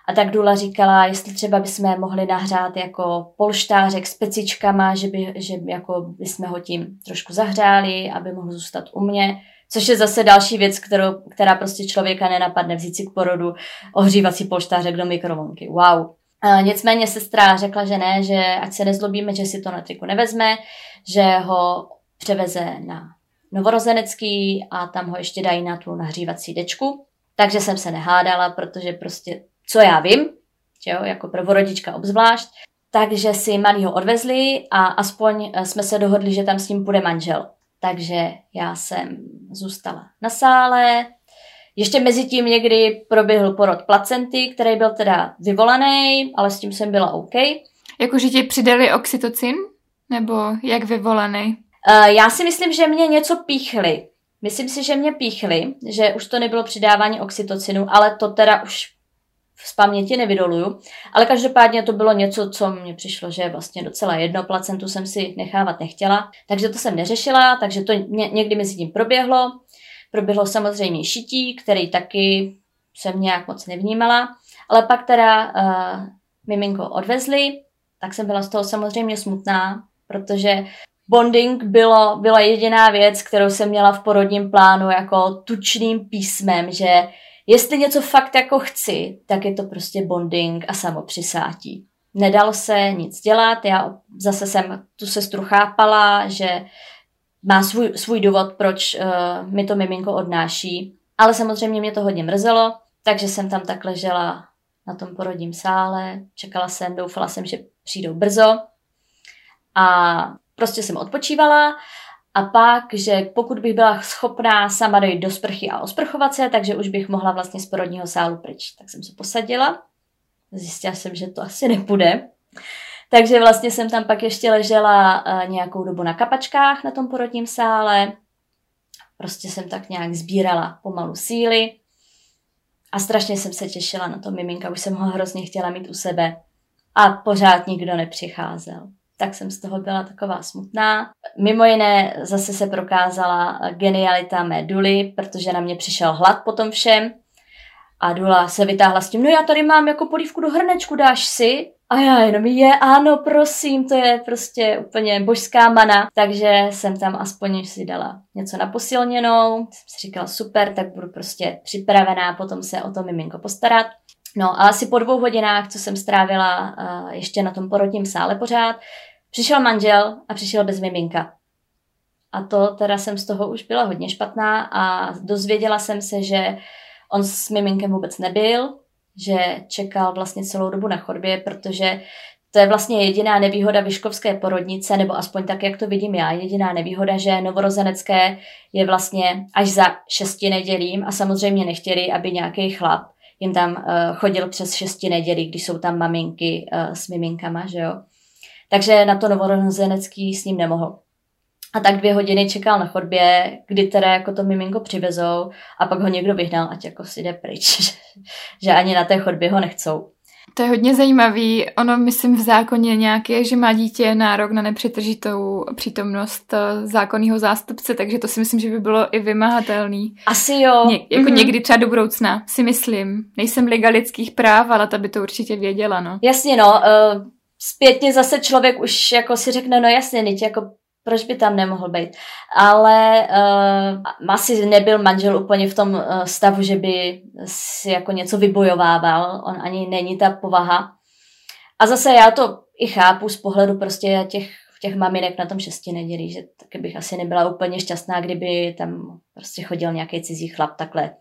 A tak Dula říkala, jestli třeba bychom mohli nahřát jako polštářek s pecičkama, že by, že jako bychom ho tím trošku zahřáli, aby mohl zůstat u mě. Což je zase další věc, kterou, která prostě člověka nenapadne vzít si k porodu ohřívací polštářek do mikrovlnky. Wow. A nicméně sestra řekla, že ne, že ať se nezlobíme, že si to na triku nevezme, že ho převeze na novorozenecký a tam ho ještě dají na tu nahřívací dečku. Takže jsem se nehádala, protože prostě, co já vím, jo, jako prvorodička obzvlášť, takže si malýho odvezli a aspoň jsme se dohodli, že tam s ním půjde manžel. Takže já jsem zůstala na sále. Ještě mezi tím někdy proběhl porod placenty, který byl teda vyvolaný, ale s tím jsem byla OK. Jakože ti přidali oxytocin? Nebo jak vyvolaný? Uh, já si myslím, že mě něco píchli. Myslím si, že mě píchli, že už to nebylo přidávání oxytocinu, ale to teda už z paměti nevydoluju, ale každopádně to bylo něco, co mně přišlo, že vlastně docela jedno, placentu jsem si nechávat nechtěla, takže to jsem neřešila, takže to ně, někdy mezi tím proběhlo. Proběhlo samozřejmě šití, který taky jsem nějak moc nevnímala, ale pak teda uh, miminko odvezli, tak jsem byla z toho samozřejmě smutná, protože bonding bylo, byla jediná věc, kterou jsem měla v porodním plánu jako tučným písmem, že jestli něco fakt jako chci, tak je to prostě bonding a samopřisátí. Nedalo se nic dělat, já zase jsem tu sestru chápala, že má svůj, svůj důvod, proč uh, mi to miminko odnáší. Ale samozřejmě mě to hodně mrzelo, takže jsem tam tak ležela na tom porodním sále, čekala jsem, doufala jsem, že přijdou brzo a prostě jsem odpočívala a pak, že pokud bych byla schopná sama dojít do sprchy a osprchovat se, takže už bych mohla vlastně z porodního sálu pryč. Tak jsem se posadila, zjistila jsem, že to asi nepůjde. Takže vlastně jsem tam pak ještě ležela uh, nějakou dobu na kapačkách na tom porodním sále. Prostě jsem tak nějak sbírala pomalu síly. A strašně jsem se těšila na to miminka, už jsem ho hrozně chtěla mít u sebe. A pořád nikdo nepřicházel. Tak jsem z toho byla taková smutná. Mimo jiné zase se prokázala genialita mé Duly, protože na mě přišel hlad po tom všem. A Dula se vytáhla s tím, no já tady mám jako polívku do hrnečku, dáš si? A já jenom je, ano, prosím, to je prostě úplně božská mana. Takže jsem tam aspoň si dala něco na posilněnou. Jsem si říkala, super, tak budu prostě připravená potom se o to miminko postarat. No a asi po dvou hodinách, co jsem strávila uh, ještě na tom porodním sále pořád, přišel manžel a přišel bez miminka. A to teda jsem z toho už byla hodně špatná a dozvěděla jsem se, že on s miminkem vůbec nebyl, že čekal vlastně celou dobu na chodbě, protože to je vlastně jediná nevýhoda Vyškovské porodnice, nebo aspoň tak, jak to vidím já. Jediná nevýhoda, že novorozenecké je vlastně až za šesti nedělím a samozřejmě nechtěli, aby nějaký chlap jim tam uh, chodil přes šesti nedělí, když jsou tam maminky uh, s miminkama, že jo. Takže na to novorozenecký s ním nemohl. A tak dvě hodiny čekal na chodbě, kdy teda jako to miminko přivezou a pak ho někdo vyhnal, ať jako si jde pryč, že ani na té chodbě ho nechcou. To je hodně zajímavý. Ono, myslím, v zákoně nějaké, že má dítě nárok na nepřetržitou přítomnost eh, zákonného zástupce, takže to si myslím, že by bylo i vymahatelný. Asi jo. Ně, jako mm-hmm. někdy třeba do budoucna, si myslím. Nejsem liga lidských práv, ale ta by to určitě věděla, no. Jasně, no. Uh, zpětně zase člověk už jako si řekne, no jasně, teď jako proč by tam nemohl být. Ale uh, asi nebyl manžel úplně v tom uh, stavu, že by si jako něco vybojovával. On ani není ta povaha. A zase já to i chápu z pohledu prostě těch, těch maminek na tom šesti nedělí, že taky bych asi nebyla úplně šťastná, kdyby tam prostě chodil nějaký cizí chlap takhle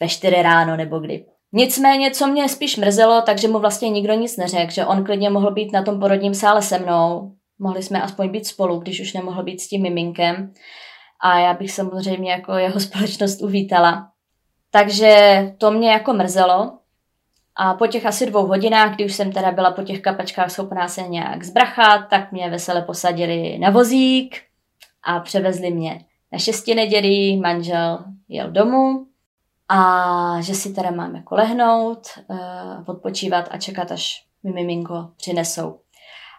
ve čtyři ráno nebo kdy. Nicméně, co mě spíš mrzelo, takže mu vlastně nikdo nic neřekl, že on klidně mohl být na tom porodním sále se mnou, mohli jsme aspoň být spolu, když už nemohl být s tím miminkem. A já bych samozřejmě jako jeho společnost uvítala. Takže to mě jako mrzelo. A po těch asi dvou hodinách, kdy už jsem teda byla po těch kapačkách schopná se nějak zbrachat, tak mě vesele posadili na vozík a převezli mě na šesti nedělí, manžel jel domů a že si teda mám jako lehnout, uh, odpočívat a čekat, až mi miminko přinesou.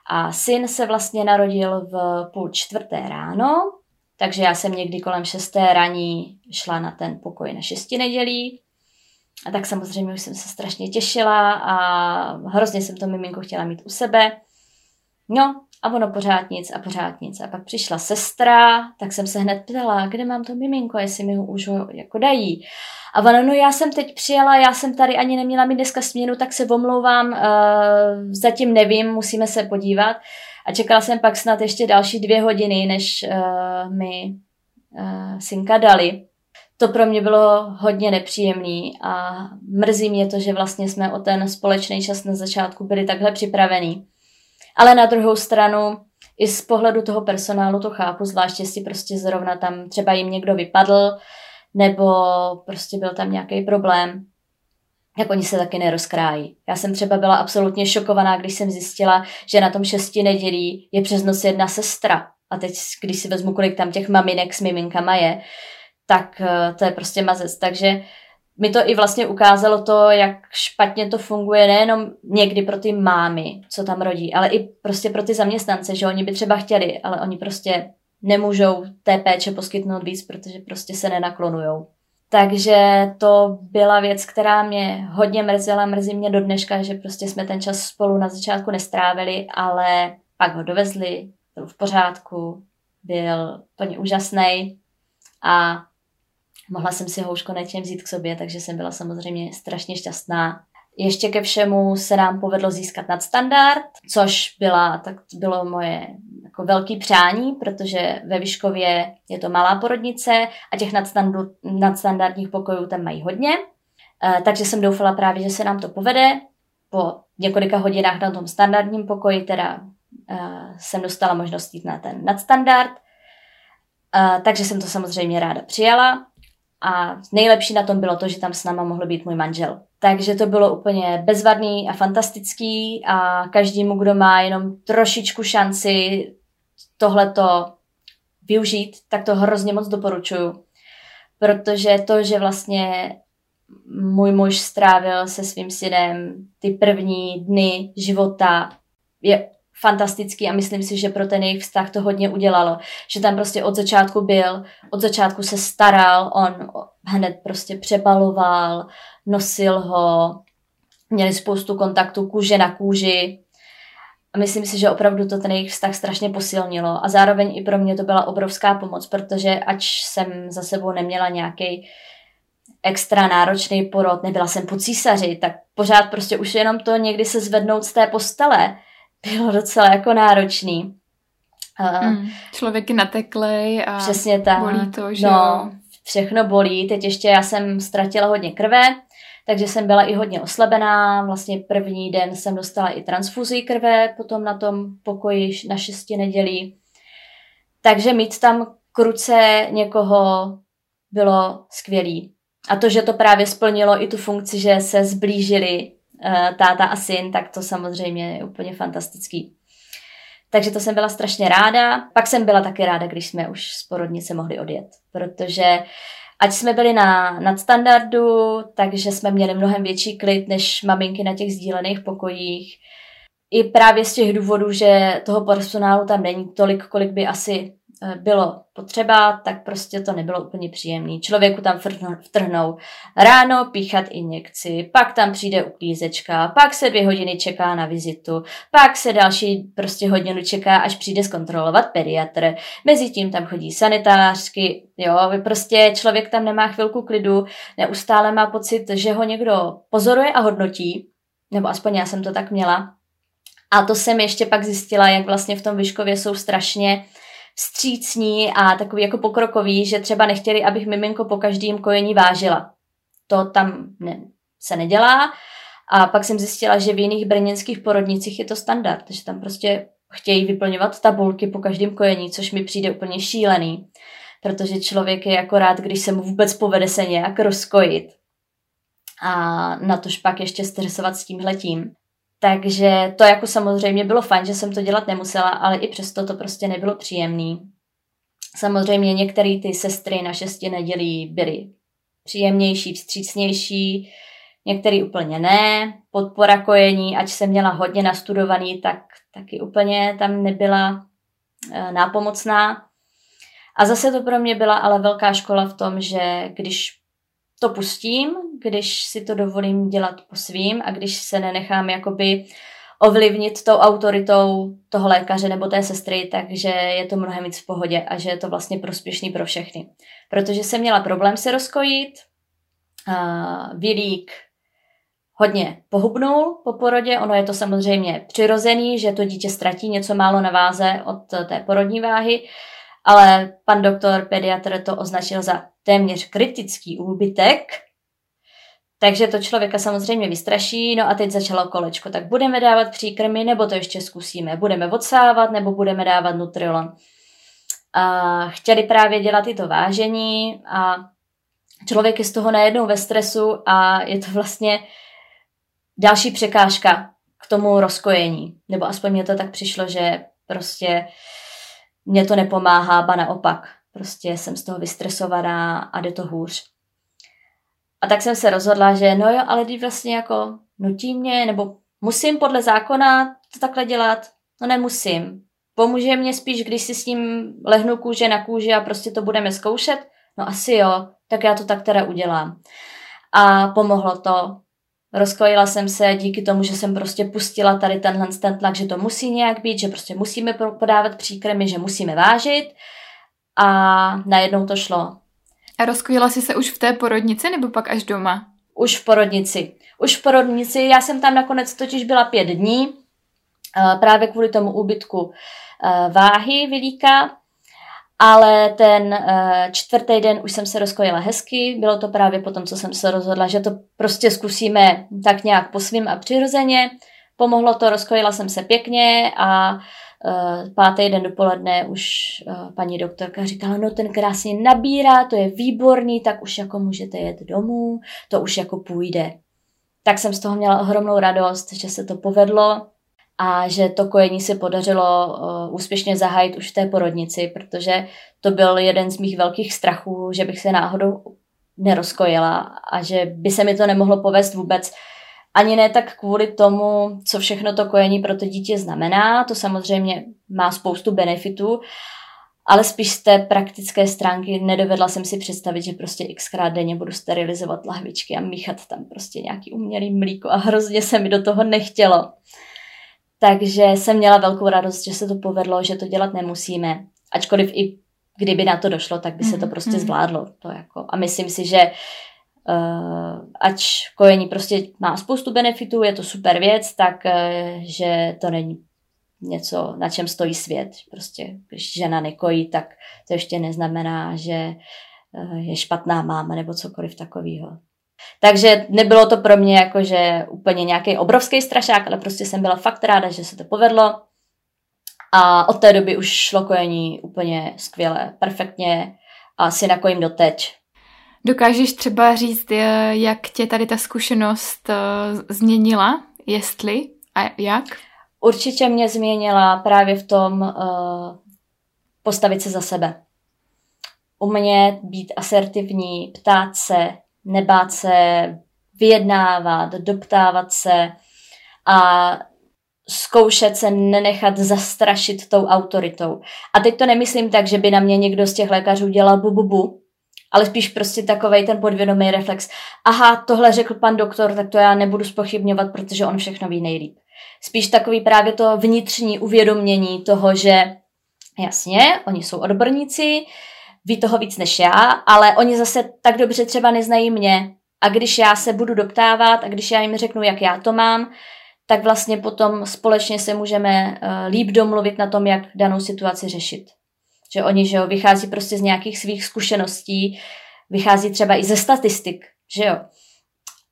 A syn se vlastně narodil v půl čtvrté ráno, takže já jsem někdy kolem šesté raní šla na ten pokoj na šesti nedělí. A tak samozřejmě už jsem se strašně těšila a hrozně jsem to miminko chtěla mít u sebe. No a ono pořád nic a pořád nic. A pak přišla sestra, tak jsem se hned ptala, kde mám to miminko, jestli mi ho už ho jako dají. A ona, no já jsem teď přijela, já jsem tady ani neměla mít dneska směnu, tak se omlouvám, uh, zatím nevím, musíme se podívat. A čekala jsem pak snad ještě další dvě hodiny, než uh, mi uh, synka dali. To pro mě bylo hodně nepříjemný a mrzí mě to, že vlastně jsme o ten společný čas na začátku byli takhle připravení. Ale na druhou stranu, i z pohledu toho personálu to chápu, zvláště si prostě zrovna tam třeba jim někdo vypadl, nebo prostě byl tam nějaký problém, jak oni se taky nerozkrájí. Já jsem třeba byla absolutně šokovaná, když jsem zjistila, že na tom šesti nedělí je přes noc jedna sestra. A teď, když si vezmu, kolik tam těch maminek s miminkama je, tak eh, to je prostě mazec. Takže mi to i vlastně ukázalo to, jak špatně to funguje nejenom někdy pro ty mámy, co tam rodí, ale i prostě pro ty zaměstnance, že oni by třeba chtěli, ale oni prostě nemůžou té péče poskytnout víc, protože prostě se nenaklonujou. Takže to byla věc, která mě hodně mrzela, mrzí mě do dneška, že prostě jsme ten čas spolu na začátku nestrávili, ale pak ho dovezli, byl v pořádku, byl plně úžasný a Mohla jsem si ho už konečně vzít k sobě, takže jsem byla samozřejmě strašně šťastná. Ještě ke všemu se nám povedlo získat nadstandard, což byla, tak bylo moje jako velký přání, protože ve Vyškově je to malá porodnice a těch nadstandardních pokojů tam mají hodně. Eh, takže jsem doufala právě, že se nám to povede. Po několika hodinách na tom standardním pokoji teda uh, jsem dostala možnost jít na ten nadstandard. Uh, takže jsem to samozřejmě ráda přijala. A nejlepší na tom bylo to, že tam s náma mohl být můj manžel. Takže to bylo úplně bezvadný a fantastický a každému, kdo má jenom trošičku šanci tohleto využít, tak to hrozně moc doporučuju. Protože to, že vlastně můj muž strávil se svým synem ty první dny života, je fantastický a myslím si, že pro ten jejich vztah to hodně udělalo. Že tam prostě od začátku byl, od začátku se staral, on hned prostě přebaloval, nosil ho, měli spoustu kontaktů kůže na kůži. A myslím si, že opravdu to ten jejich vztah strašně posilnilo. A zároveň i pro mě to byla obrovská pomoc, protože ač jsem za sebou neměla nějaký extra náročný porod, nebyla jsem po císaři, tak pořád prostě už jenom to někdy se zvednout z té postele bylo docela jako náročný. Hmm, člověk je nateklej a přesně tak. bolí to, že no, všechno bolí. Teď ještě já jsem ztratila hodně krve, takže jsem byla i hodně oslabená. Vlastně první den jsem dostala i transfuzi krve, potom na tom pokoji na šesti nedělí. Takže mít tam kruce někoho bylo skvělý. A to, že to právě splnilo i tu funkci, že se zblížili táta a syn, tak to samozřejmě je úplně fantastický. Takže to jsem byla strašně ráda. Pak jsem byla taky ráda, když jsme už z porodnice mohli odjet, protože ať jsme byli na nadstandardu, takže jsme měli mnohem větší klid než maminky na těch sdílených pokojích. I právě z těch důvodů, že toho personálu tam není tolik, kolik by asi Eh, bylo potřeba, tak prostě to nebylo úplně příjemný. Člověku tam vtrhnou ráno píchat injekci, pak tam přijde uklízečka, pak se dvě hodiny čeká na vizitu, pak se další prostě hodinu čeká, až přijde zkontrolovat pediatr. Mezitím tam chodí sanitářky, jo, prostě člověk tam nemá chvilku klidu, neustále má pocit, že ho někdo pozoruje a hodnotí, nebo aspoň já jsem to tak měla. A to jsem ještě pak zjistila, jak vlastně v tom Vyškově jsou strašně vstřícní a takový jako pokrokový, že třeba nechtěli, abych miminko po každém kojení vážila. To tam ne, se nedělá. A pak jsem zjistila, že v jiných brněnských porodnicích je to standard, že tam prostě chtějí vyplňovat tabulky po každém kojení, což mi přijde úplně šílený, protože člověk je jako rád, když se mu vůbec povede se nějak rozkojit. A na to pak ještě stresovat s tímhletím. Takže to jako samozřejmě bylo fajn, že jsem to dělat nemusela, ale i přesto to prostě nebylo příjemný. Samozřejmě některé ty sestry na šesti nedělí byly příjemnější, vstřícnější, některé úplně ne. Podpora kojení, ať jsem měla hodně nastudovaný, tak taky úplně tam nebyla e, nápomocná. A zase to pro mě byla ale velká škola v tom, že když to pustím, když si to dovolím dělat po svým a když se nenechám jakoby ovlivnit tou autoritou toho lékaře nebo té sestry, takže je to mnohem víc v pohodě a že je to vlastně prospěšný pro všechny. Protože jsem měla problém se rozkojit, Vilík hodně pohubnul po porodě, ono je to samozřejmě přirozený, že to dítě ztratí něco málo na váze od té porodní váhy, ale pan doktor pediatr to označil za téměř kritický úbytek, takže to člověka samozřejmě vystraší, no a teď začalo kolečko, tak budeme dávat příkrmy, nebo to ještě zkusíme, budeme odsávat, nebo budeme dávat Nutrilon. A chtěli právě dělat i to vážení a člověk je z toho najednou ve stresu a je to vlastně další překážka k tomu rozkojení. Nebo aspoň mě to tak přišlo, že prostě mě to nepomáhá, ba naopak. Prostě jsem z toho vystresovaná a jde to hůř. A tak jsem se rozhodla, že no jo, ale když vlastně jako nutí mě, nebo musím podle zákona to takhle dělat? No nemusím. Pomůže mě spíš, když si s ním lehnu kůže na kůži a prostě to budeme zkoušet? No asi jo, tak já to tak teda udělám. A pomohlo to. Rozkojila jsem se díky tomu, že jsem prostě pustila tady tenhle ten tlak, že to musí nějak být, že prostě musíme podávat příkrmy, že musíme vážit a najednou to šlo. A rozkojila jsi se už v té porodnici nebo pak až doma? Už v porodnici. Už v porodnici, já jsem tam nakonec totiž byla pět dní, eh, právě kvůli tomu úbytku eh, váhy vylíka, ale ten uh, čtvrtý den už jsem se rozkojila hezky, bylo to právě potom, co jsem se rozhodla, že to prostě zkusíme tak nějak po svým a přirozeně. Pomohlo to, rozkojila jsem se pěkně a uh, pátý den dopoledne už uh, paní doktorka říkala, no ten krásně nabírá, to je výborný, tak už jako můžete jet domů, to už jako půjde. Tak jsem z toho měla ohromnou radost, že se to povedlo a že to kojení se podařilo uh, úspěšně zahájit už v té porodnici, protože to byl jeden z mých velkých strachů, že bych se náhodou nerozkojila a že by se mi to nemohlo povést vůbec. Ani ne tak kvůli tomu, co všechno to kojení pro to dítě znamená, to samozřejmě má spoustu benefitů, ale spíš z té praktické stránky nedovedla jsem si představit, že prostě xkrát denně budu sterilizovat lahvičky a míchat tam prostě nějaký umělý mlíko a hrozně se mi do toho nechtělo. Takže jsem měla velkou radost, že se to povedlo, že to dělat nemusíme. Ačkoliv i kdyby na to došlo, tak by se to mhm, prostě mhm. zvládlo. To jako. A myslím si, že uh, ač kojení prostě má spoustu benefitů, je to super věc, tak uh, že to není něco, na čem stojí svět. Prostě když žena nekojí, tak to ještě neznamená, že uh, je špatná máma nebo cokoliv takového. Takže nebylo to pro mě jakože úplně nějaký obrovský strašák, ale prostě jsem byla fakt ráda, že se to povedlo. A od té doby už šlo kojení úplně skvěle, perfektně a si nakojím doteď. Dokážeš třeba říct, eh, jak tě tady ta zkušenost eh, změnila, jestli a jak? Určitě mě změnila právě v tom uh, postavit se za sebe. Umět být asertivní, ptát se, nebát se vyjednávat, doptávat se a zkoušet se nenechat zastrašit tou autoritou. A teď to nemyslím tak, že by na mě někdo z těch lékařů dělal bu, bu, bu ale spíš prostě takovej ten podvědomý reflex. Aha, tohle řekl pan doktor, tak to já nebudu spochybňovat, protože on všechno ví nejlíp. Spíš takový právě to vnitřní uvědomění toho, že jasně, oni jsou odborníci, ví toho víc než já, ale oni zase tak dobře třeba neznají mě. A když já se budu doptávat a když já jim řeknu, jak já to mám, tak vlastně potom společně se můžeme uh, líp domluvit na tom, jak danou situaci řešit. Že oni, že jo, vychází prostě z nějakých svých zkušeností, vychází třeba i ze statistik, že jo.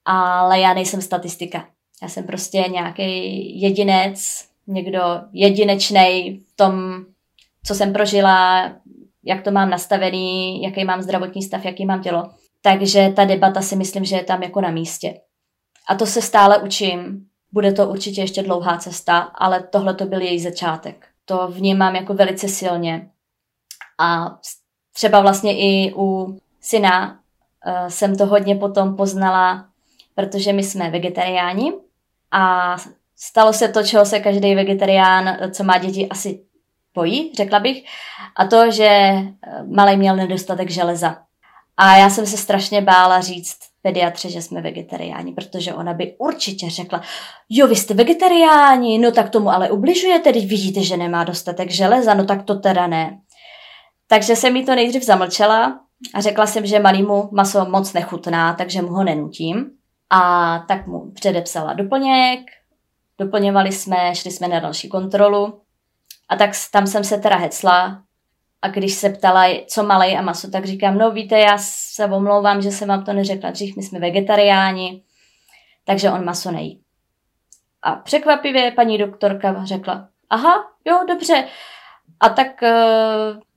Ale já nejsem statistika. Já jsem prostě nějaký jedinec, někdo jedinečný v tom, co jsem prožila, jak to mám nastavený, jaký mám zdravotní stav, jaký mám tělo. Takže ta debata si myslím, že je tam jako na místě. A to se stále učím. Bude to určitě ještě dlouhá cesta, ale tohle to byl její začátek. To vnímám jako velice silně. A třeba vlastně i u syna uh, jsem to hodně potom poznala, protože my jsme vegetariáni a stalo se to, čeho se každý vegetarián, co má děti, asi bojí, řekla bych, a to, že eh, malý měl nedostatek železa. A já jsem se strašně bála říct pediatře, že jsme vegetariáni, protože ona by určitě řekla, jo, vy jste vegetariáni, no tak tomu ale ubližujete, teď vidíte, že nemá dostatek železa, no tak to teda ne. Takže jsem mi to nejdřív zamlčela a řekla jsem, že malýmu maso moc nechutná, takže mu ho nenutím. A tak mu předepsala doplněk, doplňovali jsme, šli jsme na další kontrolu a tak tam jsem se teda hecla a když se ptala, co malej a maso, tak říkám, no víte, já se omlouvám, že jsem vám to neřekla dřív, my jsme vegetariáni, takže on maso nejí. A překvapivě paní doktorka řekla, aha, jo, dobře, a tak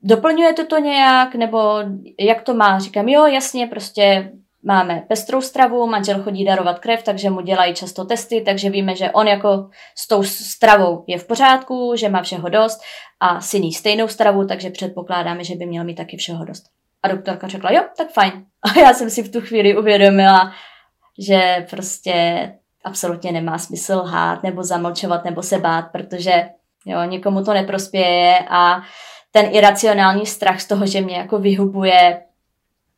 doplňujete to nějak, nebo jak to má? Říkám, jo, jasně, prostě máme pestrou stravu, manžel chodí darovat krev, takže mu dělají často testy, takže víme, že on jako s tou stravou je v pořádku, že má všeho dost a syní stejnou stravu, takže předpokládáme, že by měl mít taky všeho dost. A doktorka řekla, jo, tak fajn. A já jsem si v tu chvíli uvědomila, že prostě absolutně nemá smysl lhát nebo zamlčovat nebo se bát, protože jo, někomu to neprospěje a ten iracionální strach z toho, že mě jako vyhubuje,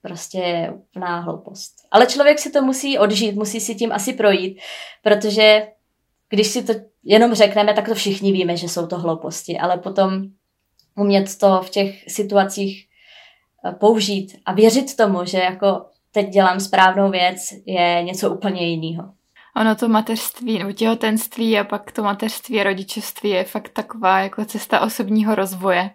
prostě úplná hloupost. Ale člověk si to musí odžít, musí si tím asi projít, protože když si to jenom řekneme, tak to všichni víme, že jsou to hlouposti, ale potom umět to v těch situacích eh, použít a věřit tomu, že jako teď dělám správnou věc, je něco úplně jiného. Ono to mateřství nebo těhotenství a pak to mateřství a rodičovství je fakt taková jako cesta osobního rozvoje.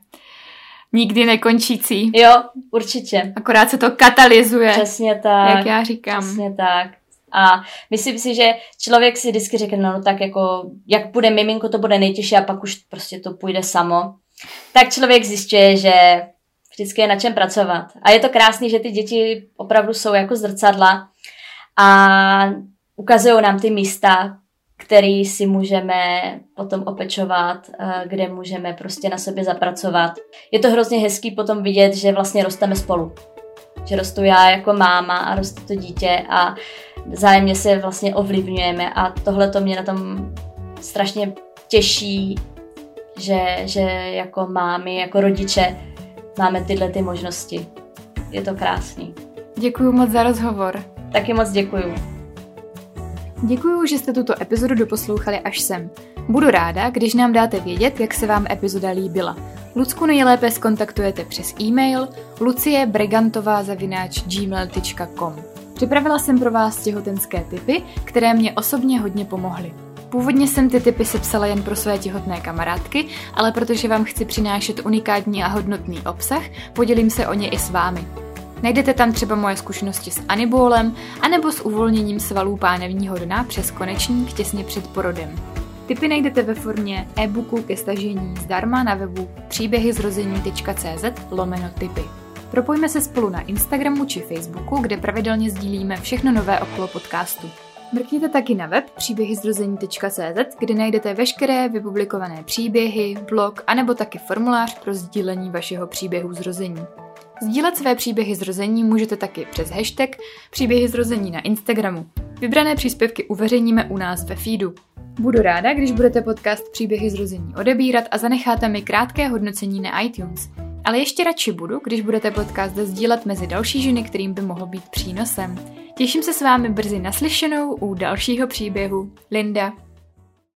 Nikdy nekončící. Jo, určitě. Akorát se to katalyzuje. Přesně tak. Jak já říkám. Přesně tak. A myslím si, že člověk si vždycky řekne, no, tak jako, jak bude miminko, to bude nejtěžší a pak už prostě to půjde samo. Tak člověk zjišťuje, že vždycky je na čem pracovat. A je to krásný, že ty děti opravdu jsou jako zrcadla a ukazují nám ty místa, který si můžeme potom opečovat, eh, kde můžeme prostě na sobě zapracovat. Je to hrozně hezký potom vidět, že vlastně rosteme spolu. Že rostu já jako máma a roste to dítě a zájemně se vlastně ovlivňujeme a tohle to mě na tom strašně těší, že, že jako mámy, jako rodiče máme tyhle ty možnosti. Je to krásný. Děkuji moc za rozhovor. Taky moc děkuju. Děkuji, že jste tuto epizodu doposlouchali až sem. Budu ráda, když nám dáte vědět, jak se vám epizoda líbila. Lucku nejlépe skontaktujete přes e-mail luciebregantová.gmail.com Připravila jsem pro vás těhotenské typy, které mě osobně hodně pomohly. Původně jsem ty typy sepsala jen pro své těhotné kamarádky, ale protože vám chci přinášet unikátní a hodnotný obsah, podělím se o ně i s vámi. Najdete tam třeba moje zkušenosti s anibólem, anebo s uvolněním svalů pánevního dna přes konečník těsně před porodem. Tipy najdete ve formě e-booku ke stažení zdarma na webu příběhyzrození.cz lomeno tipy. Propojme se spolu na Instagramu či Facebooku, kde pravidelně sdílíme všechno nové okolo podcastu. Mrkněte taky na web příběhyzrození.cz, kde najdete veškeré vypublikované příběhy, blog anebo taky formulář pro sdílení vašeho příběhu zrození. Sdílet své příběhy zrození můžete taky přes hashtag příběhy zrození na Instagramu. Vybrané příspěvky uveřejníme u nás ve feedu. Budu ráda, když budete podcast Příběhy zrození odebírat a zanecháte mi krátké hodnocení na iTunes. Ale ještě radši budu, když budete podcast sdílet mezi další ženy, kterým by mohl být přínosem. Těším se s vámi brzy naslyšenou u dalšího příběhu. Linda.